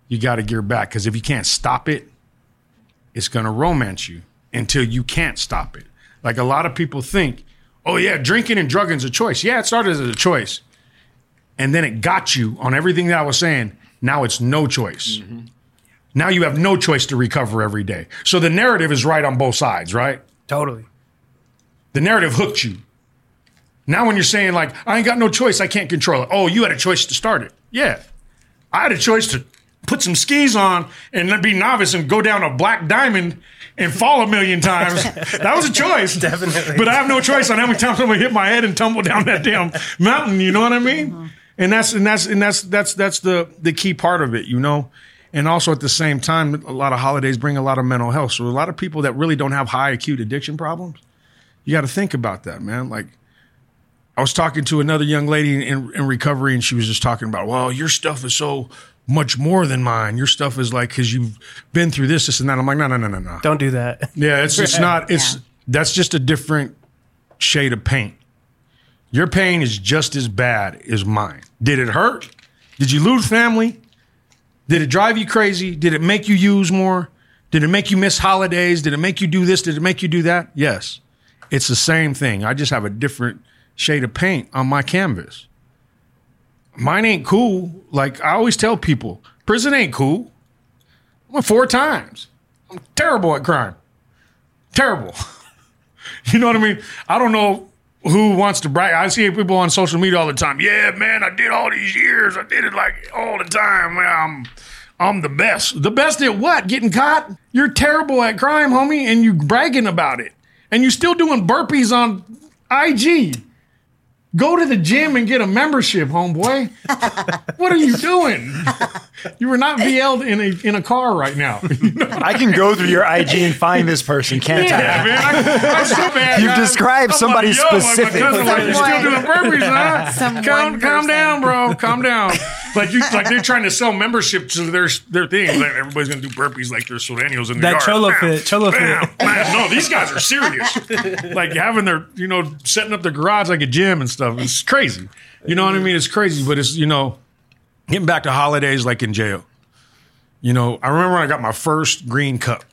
you got to gear back. Because if you can't stop it, it's going to romance you until you can't stop it. Like a lot of people think, oh, yeah, drinking and drugging is a choice. Yeah, it started as a choice. And then it got you on everything that I was saying. Now it's no choice. Mm-hmm. Now you have no choice to recover every day. So the narrative is right on both sides, right? Totally. The narrative hooked you. Now when you're saying like I ain't got no choice, I can't control it. Oh, you had a choice to start it. Yeah. I had a choice to put some skis on and then be novice and go down a black diamond and fall a million times. that was a choice. Definitely. But I have no choice on how many times I'm gonna hit my head and tumble down that damn mountain, you know what I mean? Mm-hmm. And that's and that's and that's that's that's the the key part of it, you know. And also at the same time, a lot of holidays bring a lot of mental health. So a lot of people that really don't have high acute addiction problems, you got to think about that, man. Like I was talking to another young lady in, in recovery, and she was just talking about, well, your stuff is so much more than mine. Your stuff is like because you've been through this, this, and that. I'm like, no, no, no, no, no. Don't do that. Yeah, it's it's not. It's Yeah. that's just a different shade of paint. Your pain is just as bad as mine. Did it hurt? Did you lose family? Did it drive you crazy? Did it make you use more? Did it make you miss holidays? Did it make you do this? Did it make you do that? Yes. It's the same thing. I just have a different shade of paint on my canvas. Mine ain't cool. Like I always tell people, prison ain't cool. I went four times. I'm terrible at crime. Terrible. you know what I mean? I don't know who wants to brag. I see people on social media all the time. Yeah, man, I did all these years. I did it like all the time. I'm I'm the best. The best at what? Getting caught? You're terrible at crime, homie, and you bragging about it. And you still doing burpees on IG. Go to the gym and get a membership, homeboy. what are you doing? You were not VL'd in a in a car right now. I can go through your IG and find this person, can't yeah, I? man. I, I'm so bad. You've described I'm somebody like, yo, like, specific. My cousin, like, you still doing burpees, huh? Some calm, calm down, bro. Calm down. Like you, like they're trying to sell membership to their their thing. Like everybody's gonna do burpees like they're Sureños in the That yard. cholo Bam, fit, cholo bam, fit. bam. No, these guys are serious. like having their, you know, setting up their garage like a gym and stuff. It's crazy. You know what I mean? It's crazy, but it's you know, getting back to holidays like in jail. You know, I remember when I got my first green cup.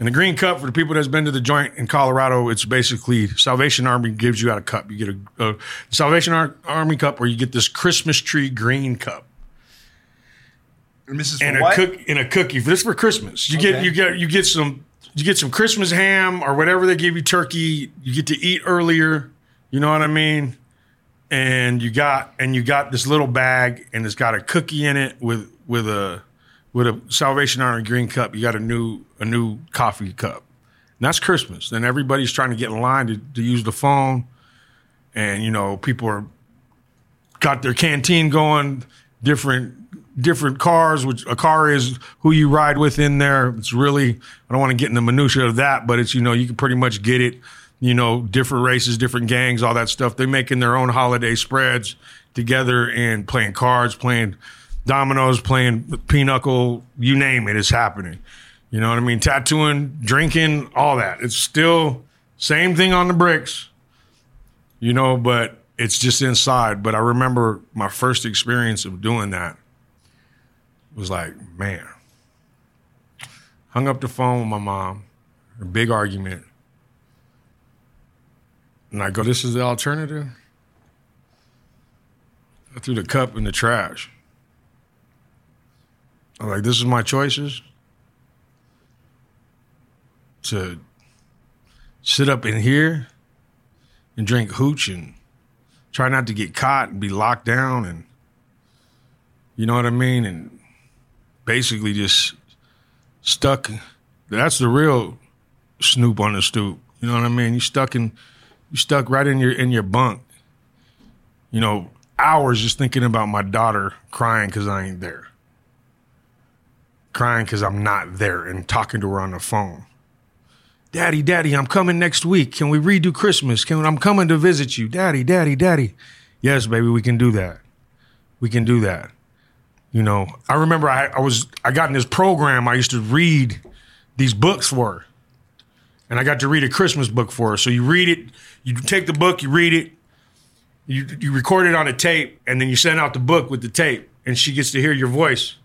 And the green cup, for the people that's been to the joint in Colorado, it's basically Salvation Army gives you out a cup. You get a, a Salvation Ar- Army cup, where you get this Christmas tree green cup And this is and a cook and a cookie. This for Christmas. You get you get you get some you get some Christmas ham or whatever they give you turkey. You get to eat earlier. You know what I mean? And you got and you got this little bag and it's got a cookie in it with with a with a Salvation Army green cup. You got a new a new coffee cup. And that's Christmas. Then everybody's trying to get in line to, to use the phone. And you know, people are got their canteen going, different different cars, which a car is who you ride with in there. It's really I don't want to get in the minutia of that, but it's you know, you can pretty much get it, you know, different races, different gangs, all that stuff. They're making their own holiday spreads together and playing cards, playing dominoes, playing pinochle, you name it, it's happening. You know what I mean? Tattooing, drinking, all that. It's still same thing on the bricks you know, but it's just inside. But I remember my first experience of doing that was like, man, hung up the phone with my mom, a big argument. And I go, this is the alternative? I threw the cup in the trash. I'm like, this is my choices? To sit up in here and drink hooch and try not to get caught and be locked down and you know what I mean? And basically just stuck. That's the real snoop on the stoop. You know what I mean? You stuck in you stuck right in your in your bunk you know hours just thinking about my daughter crying cuz I ain't there crying cuz I'm not there and talking to her on the phone Daddy, Daddy, I'm coming next week. Can we redo Christmas? Can I'm coming to visit you, Daddy, Daddy, Daddy? Yes, baby, we can do that. We can do that. You know, I remember I, I was I got in this program. I used to read these books for her, and I got to read a Christmas book for her. So you read it, you take the book, you read it, you you record it on a tape, and then you send out the book with the tape, and she gets to hear your voice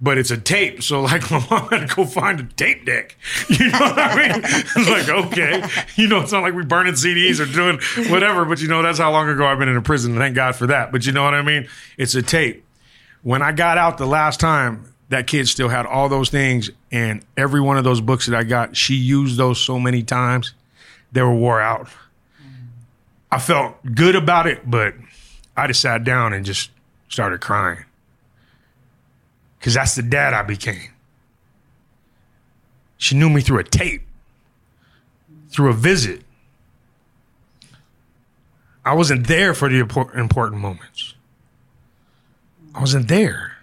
but it's a tape. So like my mom had to go find a tape deck. You know what I mean? It's like, okay. You know, it's not like we burning CDs or doing whatever, but you know, that's how long ago I've been in a prison. Thank God for that. But you know what I mean? It's a tape. When I got out the last time, that kid still had all those things. And every one of those books that I got, she used those so many times, they were wore out. I felt good about it, but I just sat down and just started crying because that's the dad I became. She knew me through a tape, through a visit. I wasn't there for the important moments. I wasn't there.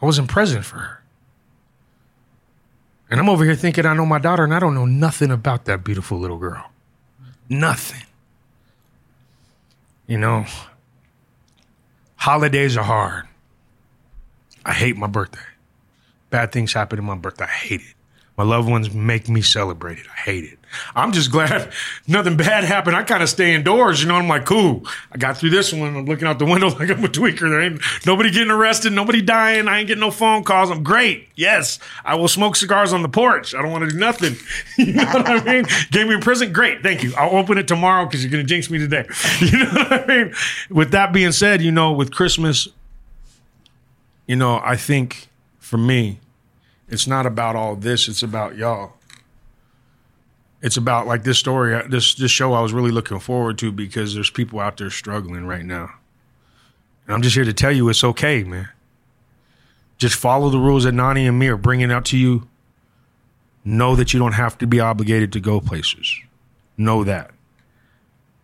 I wasn't present for her. And I'm over here thinking I know my daughter, and I don't know nothing about that beautiful little girl. Nothing. You know, holidays are hard. I hate my birthday. Bad things happen in my birthday. I hate it. My loved ones make me celebrate it. I hate it. I'm just glad nothing bad happened. I kind of stay indoors, you know. I'm like, cool. I got through this one. I'm looking out the window like I'm a tweaker. There ain't nobody getting arrested, nobody dying. I ain't getting no phone calls. I'm great. Yes, I will smoke cigars on the porch. I don't want to do nothing. You know what I mean? Gave me a present. Great. Thank you. I'll open it tomorrow because you're to jinx me today. You know what I mean? With that being said, you know, with Christmas, you know, I think for me, it's not about all this. It's about y'all. It's about like this story, uh, this this show. I was really looking forward to because there's people out there struggling right now, and I'm just here to tell you it's okay, man. Just follow the rules that Nani and me are bringing out to you. Know that you don't have to be obligated to go places. Know that.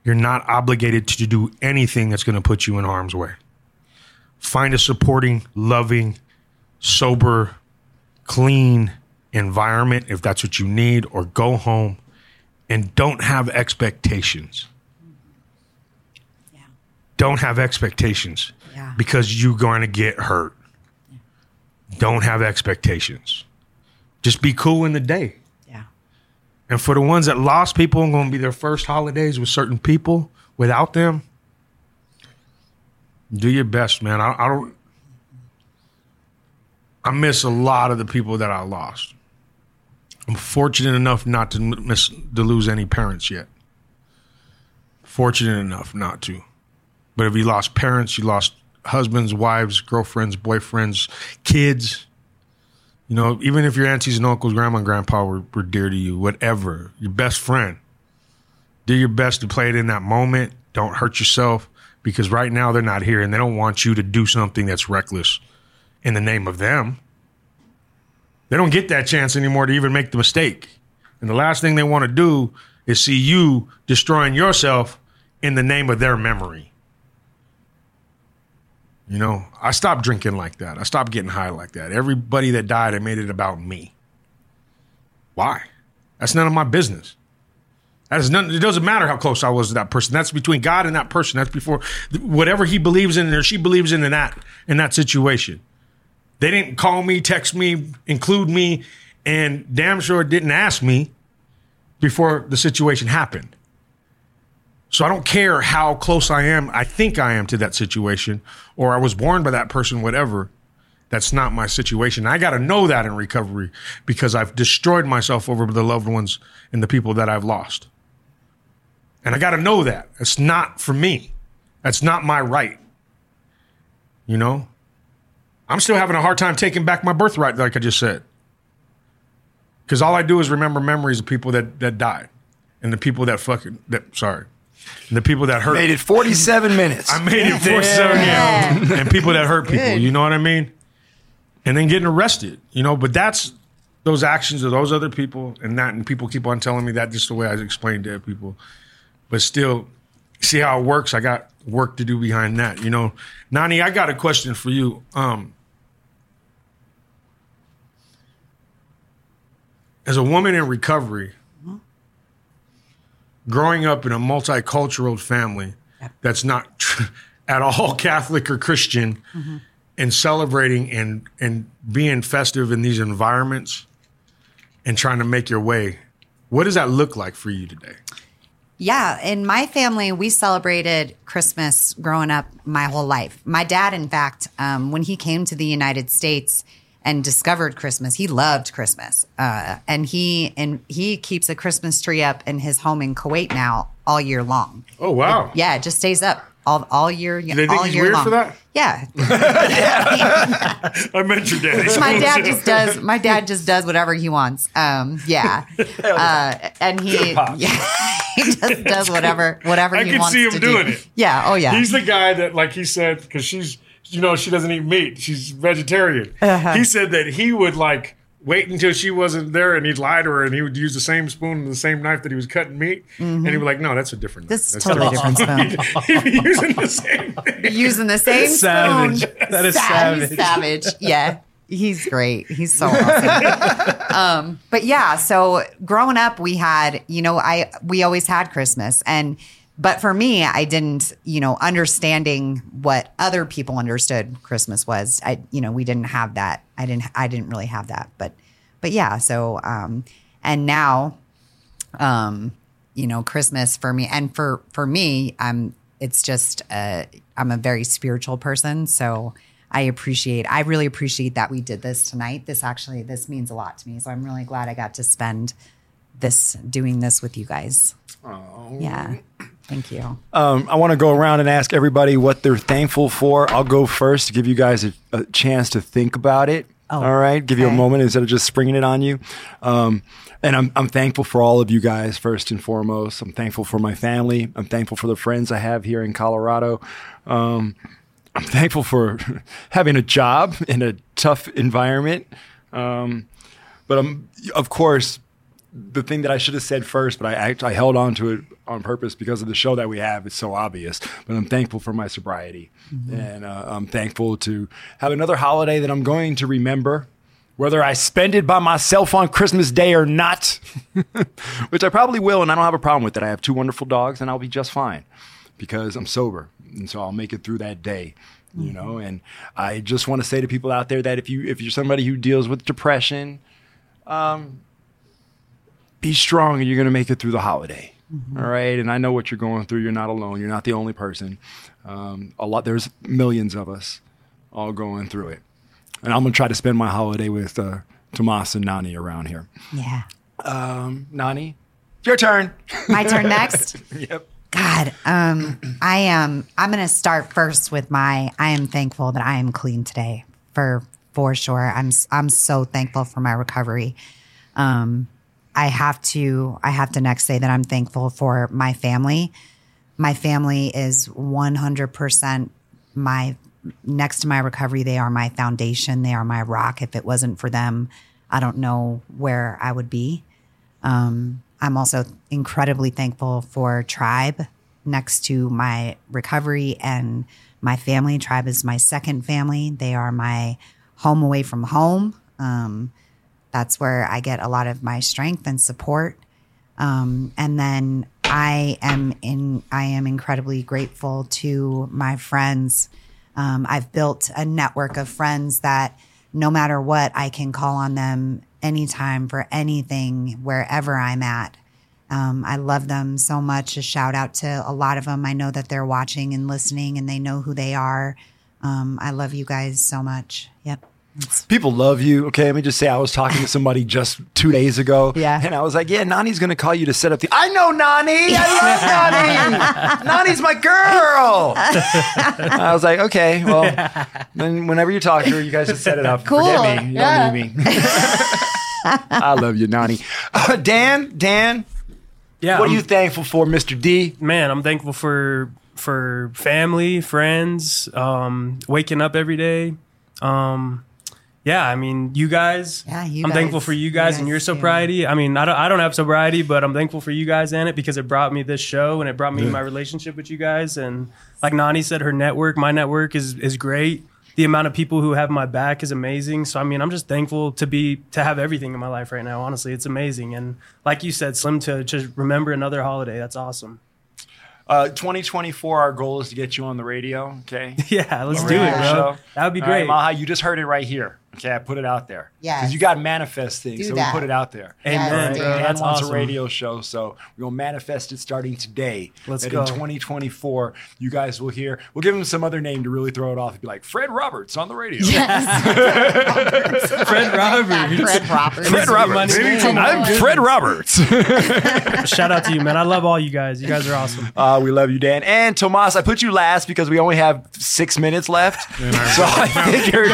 You're not obligated to do anything that's going to put you in harm's way. Find a supporting, loving, sober, clean environment if that's what you need, or go home and don't have expectations. Don't have expectations Yeah. because you're going to get hurt. Don't have expectations. Just be cool in the day. Yeah. And for the ones that lost people, and going to be their first holidays with certain people without them. Do your best, man. I, I don't. I miss a lot of the people that I lost. I'm fortunate enough not to miss to lose any parents yet. Fortunate enough not to. But if you lost parents, you lost husbands, wives, girlfriends, boyfriends, kids. You know, even if your aunties and uncles, grandma and grandpa were, were dear to you, whatever, your best friend, do your best to play it in that moment. Don't hurt yourself because right now they're not here and they don't want you to do something that's reckless in the name of them. They don't get that chance anymore to even make the mistake. And the last thing they want to do is see you destroying yourself in the name of their memory. You know, I stopped drinking like that. I stopped getting high like that. Everybody that died, I made it about me. Why? That's none of my business. That is none, it doesn't matter how close I was to that person. That's between God and that person. That's before whatever he believes in or she believes in in that in that situation. They didn't call me, text me, include me, and damn sure didn't ask me before the situation happened. So I don't care how close I am, I think I am to that situation, or I was born by that person, whatever. That's not my situation. I got to know that in recovery because I've destroyed myself over the loved ones and the people that I've lost. And I got to know that. It's not for me. That's not my right. You know? I'm still having a hard time taking back my birthright, like I just said. Because all I do is remember memories of people that, that died and the people that fucking, that, sorry, and the people that hurt. Made it 47 minutes. I made it for seven years. And people that hurt people, you know what I mean? And then getting arrested, you know, but that's those actions of those other people and that, and people keep on telling me that just the way I explained to people. But still, see how it works. I got work to do behind that, you know. Nani, I got a question for you. Um, as a woman in recovery, growing up in a multicultural family that's not tr- at all Catholic or Christian, and celebrating and and being festive in these environments, and trying to make your way, what does that look like for you today? Yeah, in my family, we celebrated Christmas growing up my whole life. My dad, in fact, um, when he came to the United States and discovered Christmas, he loved Christmas, uh, and he and he keeps a Christmas tree up in his home in Kuwait now all year long. Oh wow! Yeah, it just stays up all all year. they think all he's year weird long. for that? Yeah, I met your daddy. my dad just does. My dad just does whatever he wants. Um, yeah, uh, and he yeah, he just does whatever whatever I he can wants see him to doing do. it. Yeah. Oh yeah. He's the guy that, like he said, because she's, you know, she doesn't eat meat. She's vegetarian. Uh-huh. He said that he would like wait until she wasn't there and he'd lie to her and he would use the same spoon and the same knife that he was cutting meat. And he'd be like, no, that's a different knife. This is That's totally different spoon. He'd be using the same thing. Using the same Savage. spoon. That is Sa- he's savage. savage. Yeah. He's great. He's so awesome. um, but yeah, so growing up, we had, you know, I we always had Christmas, and but for me, I didn't, you know, understanding what other people understood Christmas was. I, you know, we didn't have that. I didn't. I didn't really have that. But, but yeah. So, um, and now, um, you know, Christmas for me, and for for me, I'm. It's just, uh, I'm a very spiritual person, so I appreciate. I really appreciate that we did this tonight. This actually, this means a lot to me. So I'm really glad I got to spend this doing this with you guys. Oh, yeah. Thank you. Um, I want to go around and ask everybody what they're thankful for. I'll go first to give you guys a, a chance to think about it. Oh, all right, give you a moment instead of just springing it on you. Um, and I'm I'm thankful for all of you guys first and foremost. I'm thankful for my family. I'm thankful for the friends I have here in Colorado. Um, I'm thankful for having a job in a tough environment. Um, but I'm, of course, the thing that I should have said first, but I, I, I held on to it on purpose because of the show that we have. It's so obvious, but I'm thankful for my sobriety, and uh, I'm thankful to have another holiday that I'm going to remember. Whether I spend it by myself on Christmas Day or not, which I probably will, and I don't have a problem with it. I have two wonderful dogs, and I'll be just fine because I'm sober, and so I'll make it through that day. You know, and I just want to say to people out there that if you if you're somebody who deals with depression, um, be strong, and you're going to make it through the holiday. All right, and I know what you're going through. You're not alone. You're not the only person. Um, a lot. There's millions of us all going through it, and I'm gonna try to spend my holiday with uh, Tomas and Nani around here. Yeah. Um, Nani, your turn. My turn next. yep. God, um, I am. I'm going to start first with my. I am thankful that I am clean today, for for sure. I'm I'm so thankful for my recovery. Um, I have to. I have to next say that I'm thankful for my family. My family is 100 percent my next to my recovery. They are my foundation. They are my rock. If it wasn't for them, I don't know where I would be. Um, I'm also incredibly thankful for Tribe next to my recovery and my family. Tribe is my second family. They are my home away from home. Um, that's where I get a lot of my strength and support. Um, and then I am in. I am incredibly grateful to my friends. Um, I've built a network of friends that no matter what, I can call on them anytime for anything, wherever I'm at. Um, I love them so much. A shout out to a lot of them. I know that they're watching and listening and they know who they are. Um, I love you guys so much. Yep. People love you. Okay, let me just say, I was talking to somebody just two days ago. Yeah. And I was like, yeah, Nani's going to call you to set up the. I know Nani. I love Nani. Nani's my girl. I was like, okay, well, then whenever you talk to her, you guys just set it up. Cool. Forget me. You Yeah. don't need me. I love you, Nani. Uh, Dan, Dan, Yeah. what are I'm- you thankful for, Mr. D? man, I'm thankful for for family, friends, um, waking up every day. Um, yeah, I mean, you guys. Yeah, you I'm guys. thankful for you You guys, guys and your too. sobriety. I mean, I don't, I don't have sobriety, but I'm thankful for you guys and it because it brought me this show and it brought me my relationship with you guys. And like Nani said, her network, my network is is great. The amount of people who have my back is amazing. So I mean, I'm just thankful to be to have everything in my life right now. Honestly, it's amazing. And like you said, Slim, to just remember another holiday. That's awesome. Uh, 2024, our goal is to get you on the radio. Okay. Yeah, let's do it, bro. That would be All right, great. Maha, you just heard it right here. Okay, I put it out there. Yes. Because you got to manifest things, Do so that. we put it out there. Amen, Yes, bro. Dan That's wants awesome. a radio show, so we'll manifest it starting today. Let's that go. In 2024, you guys will hear. We'll give him some other name to really throw it off. And be like Fred Roberts on the radio. Fred Roberts. Fred Roberts. Fred Roberts. Maybe I'm Fred Roberts. Shout out to you, man. I love all you guys. You guys are awesome. Uh, we love you, Dan. And Tomas, I put you last because we only have six minutes left. so I figured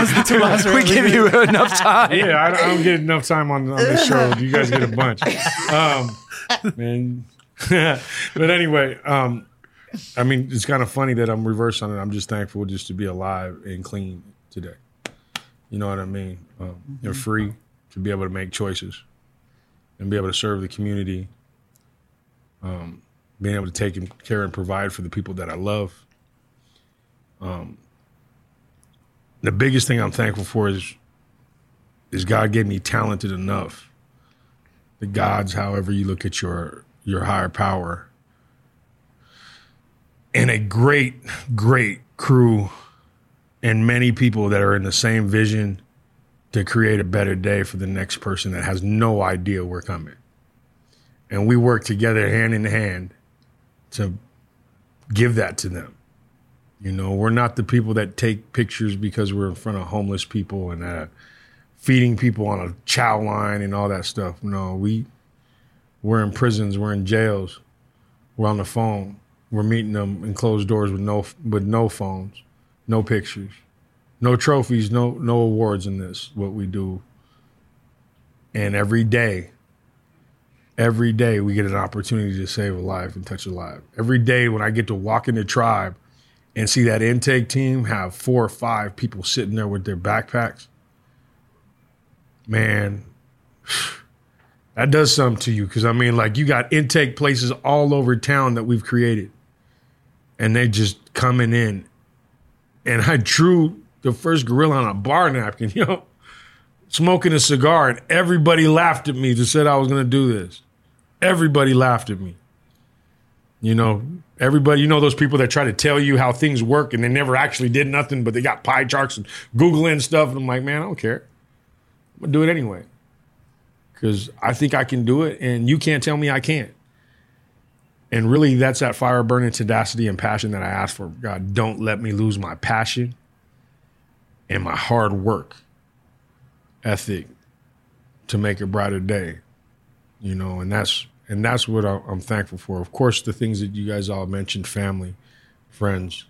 we give you enough time. Yeah, I, don't- I don't get enough time on, on this show. You guys get a bunch. Um, man. but anyway, um, I mean, it's kind of funny that I'm reverse on it. I'm just thankful just to be alive and clean today. You know what I mean? Um, You're free to be able to make choices and be able to serve the community. Um, being able to take care and provide for the people that I love. Um, the biggest thing I'm thankful for is is God gave me talented enough. The gods, however you look at your your higher power, and a great, great crew, and many people that are in the same vision to create a better day for the next person that has no idea we're coming. And we work together hand in hand to give that to them. You know, we're not the people that take pictures because we're in front of homeless people and uh, feeding people on a chow line and all that stuff. No, we we're in prisons, we're in jails, we're on the phone, we're meeting them in closed doors with no with no phones, no pictures, no trophies, no no awards in this. What we do, and every day, every day we get an opportunity to save a life and touch a life. Every day when I get to walk in the tribe and see that intake team have four or five people sitting there with their backpacks, man, That does something to you because I mean, like you got intake places all over town that we've created, and they just coming in. And I drew the first gorilla on a bar napkin, you know, smoking a cigar, and everybody laughed at me. Just said I was going to do this. Everybody laughed at me. You know, everybody, you know, those people that try to tell you how things work and they never actually did nothing, but they got pie charts and Googling stuff. And I'm like, man, I don't care. I'm going to do it anyway because I think I can do it, and you can't tell me I can't. And really, that's that fire burning tenacity and passion that I ask for. God, don't let me lose my passion and my hard work ethic to make a brighter day. You know, and that's and that's what I'm thankful for. Of course, the things that you guys all mentioned: family, friends,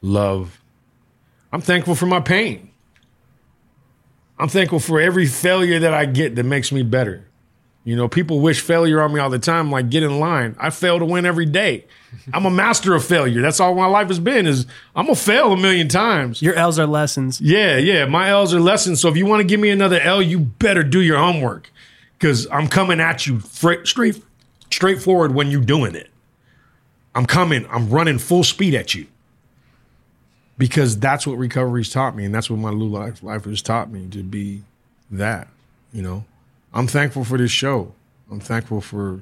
love. I'm thankful for my pain. I'm thankful for every failure that I get that makes me better. You know, people wish failure on me all the time, like get in line. I fail to win every day. I'm a master of failure. That's all my life has been is I'm gonna fail a million times. Your L's are lessons. Yeah, yeah. My L's are lessons. So if you want to give me another L, you better do your homework. Cause I'm coming at you fra- straight straightforward when you're doing it. I'm coming, I'm running full speed at you. Because that's what recovery's taught me, and that's what my Lou life, life has taught me to be that, you know. I'm thankful for this show. I'm thankful for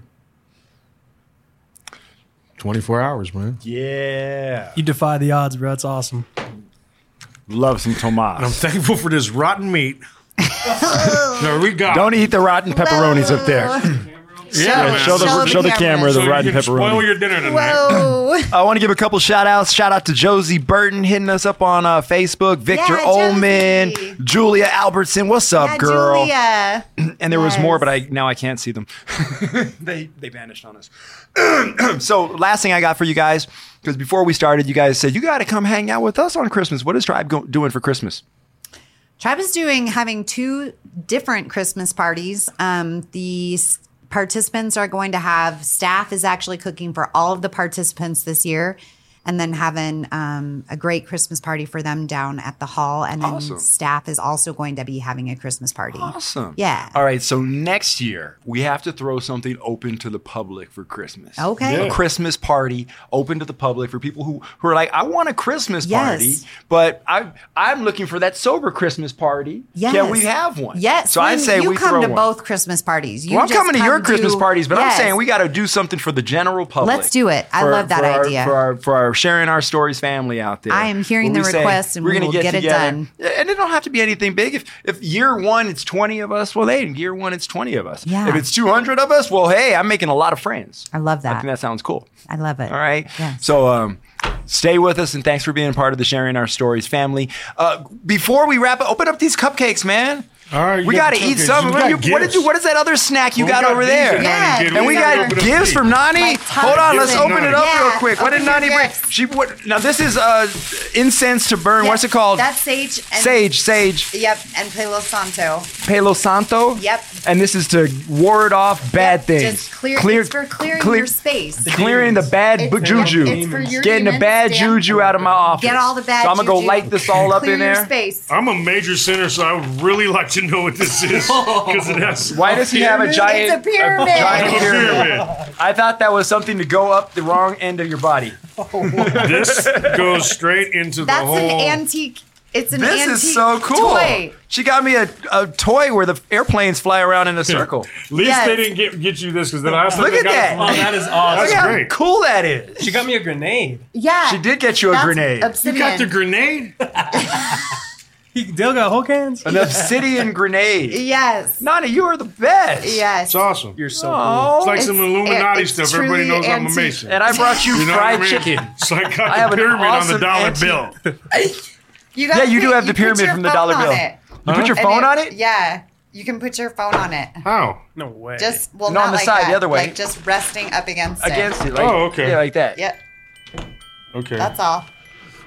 24 hours, man. Yeah. You defy the odds, bro. That's awesome. Love some Tomas. I'm thankful for this rotten meat. There we go. Don't eat the rotten pepperonis up there. yeah, man. show the Show the show the camera cameras. the So rotten can spoil your dinner tonight. Whoa. I want to give a couple shout outs. Shout out to Josie Burton hitting us up on uh, Facebook, Victor Yeah, Ullman, Josie. Julia Albertson. What's up, Yeah, girl? Julia. And there was more, but I now I can't see them. they they vanished on us. so last thing I got for you guys, because before we started, you guys said you got to come hang out with us on Christmas. What is Tribe go- doing for Christmas? Tribe is doing having two different Christmas parties. Um, the participants are going to have staff is actually cooking for all of the participants this year, and then having um, a great Christmas party for them down at the hall. And then Awesome. staff is also going to be having a Christmas party. Awesome. Yeah. All right. So next year we have to throw something open to the public for Christmas. Okay. A Christmas party open to the public for people who, who are like, I want a Christmas Yes. party, but I I'm looking for that sober Christmas party. Yes. Can we have one? Yes. So I we- say you we come to one. both Christmas parties. You well, I'm coming to your Christmas do- parties, but I'm saying we got to do something for the general public. Let's do it. I For- love that for our- idea. for our for our sharing our stories family out there. I am hearing the we say, request and we're we gonna will get it done. And it don't have to be anything big. If if year one it's 20 of us, well, hey, in year one it's 20 of us. Yeah. If it's 200 of us, well, hey, I'm making a lot of friends. I love that. I that. think that sounds cool. I love it. All right. Yes. So um, stay with us and thanks for being part of the sharing our stories family. Uh, before we wrap up, open up these cupcakes, man. All right, we got got to eat cupcakes. some. You What, you- what did you? What is that other snack you Well, got we over there? Nani Yeah. And we gotta got gifts from Nani. Hold on, let's tongue. open it up Yeah, real quick. What did Nani your bring? She what? Now this is uh incense to burn. What's it called? That's sage. And, Sage, sage, Yep, and Palo Santo. Palo Santo. Yep. And this is to ward off bad Yep, things. Just clear, it's for clearing clear- your space. Clearing the bad It's bu- for- juju. it's for your Getting the bad juju out of my office. Get all the bad So I'm gonna go light this all up in there. space. I'm a major sinner, so I would really like to know what this is because it has. Why does he have a giant? It's a pyramid. giant a pyramid? pyramid. I thought that was something to go up the wrong end of your body. Oh, this goes straight into the That's whole. an antique. It's an This antique is so cool. toy. She got me a, a toy where the airplanes fly around in a circle. At least Yes. they didn't get get you this because the last time Look they at got that. it Oh, from me- that is awesome. Look how great. cool that is. She got me a grenade. Yeah. She did get you a That's grenade. You Obsidian. got the grenade? He Dale got whole cans. An obsidian grenade. Yes. Nana, you are the best. Yes. It's awesome. You're so cool. It's like some It's- Illuminati it's stuff. Everybody truly knows I'm a antique. Mason. And I brought you, You know fried what I mean? chicken. It's like got I have the an pyramid on the awesome dollar antique- bill. You Yeah, you do put- have the put pyramid your from the phone dollar on bill. it. You put your And phone on it? Yeah. You can put your phone on it. How? No way. Just well, No, not on the like side, that. the other way. Like just resting up against, Against it. it. Like, Oh, okay. Yeah, like that. Yep. Okay. That's all.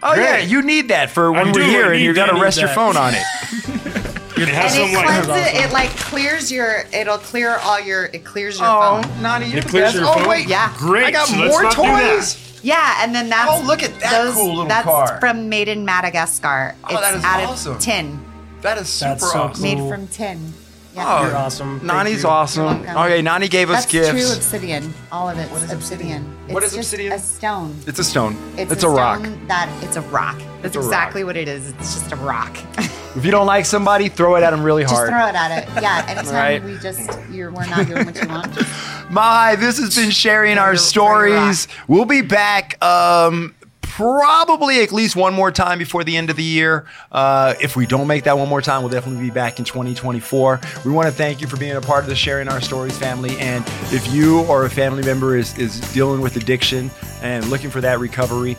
Oh, yeah, you need that for when I we're do, I here and need you got that, to need rest your that. phone on it. it has And some it like. cleanses it. It like clears your. It'll clear all your. It clears your Oh, phone. Nani, you're It the clears best. your Oh, phone? wait. Yeah. Great. I got so let's more not do that. toys. Yeah, and then that's Oh, look at that those, cool little that's car. from Made in Madagascar. Oh, it's that is out awesome. of tin, That is super That's so awesome. made from tin. Yeah. You're awesome. Nani's you. awesome. You're welcome. Okay, Nani gave us That's gifts. true obsidian. All of it is obsidian. What it's is just obsidian? A stone. It's a stone. It's, It's, a, a, rock. That it's a rock. That's a rock. exactly what it is. It's just a rock. If you don't like somebody, throw it at them really hard. just throw it at it. Yeah. Anytime Right. we just you're we're not doing what you want. Just Mahai, this has been sharing our stories. We'll be back um, probably at least one more time before the end of the year. Uh, if we don't make that one more time, we'll definitely be back in 2024. We want to thank you for being a part of the Sharing Our Stories family. And if you or a family member is, is dealing with addiction and looking for that recovery,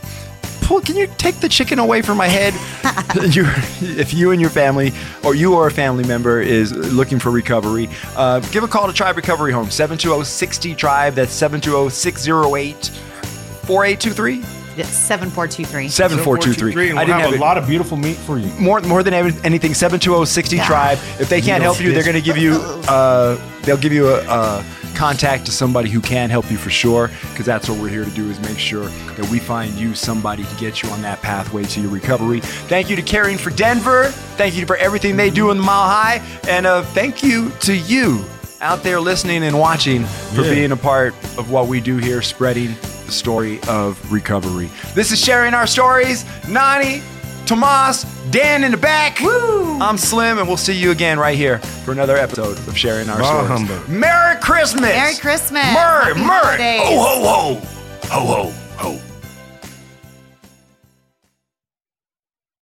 pull, can you take the chicken away from my head? you, if you and your family, or you or a family member is looking for recovery, uh, give a call to Tribe Recovery Home, 720 60 Tribe. That's 720 608 4823. It's seven four two three. 7423. I we'll didn't have have a lot of beautiful meat for you. More, more than anything, 720-60 Yeah. Tribe. If they can't help you, they're going to give you, uh, they'll give you a, a contact to somebody who can help you for sure. Because that's what we're here to do is make sure that we find you somebody to get you on that pathway to your recovery. Thank you to Caring for Denver. Thank you for everything they do in the Mile High, and uh, thank you to you out there listening and watching for Yeah. being a part of what we do here, spreading the story of recovery. This is sharing our stories. Nani, Tomas, Dan in the back. Woo! I'm Slim, and we'll see you again right here for another episode of sharing our Bah stories. humbug. Merry Christmas! Merry Christmas. Merry, Happy Merry! holidays. Oh, ho ho ho! Ho ho ho!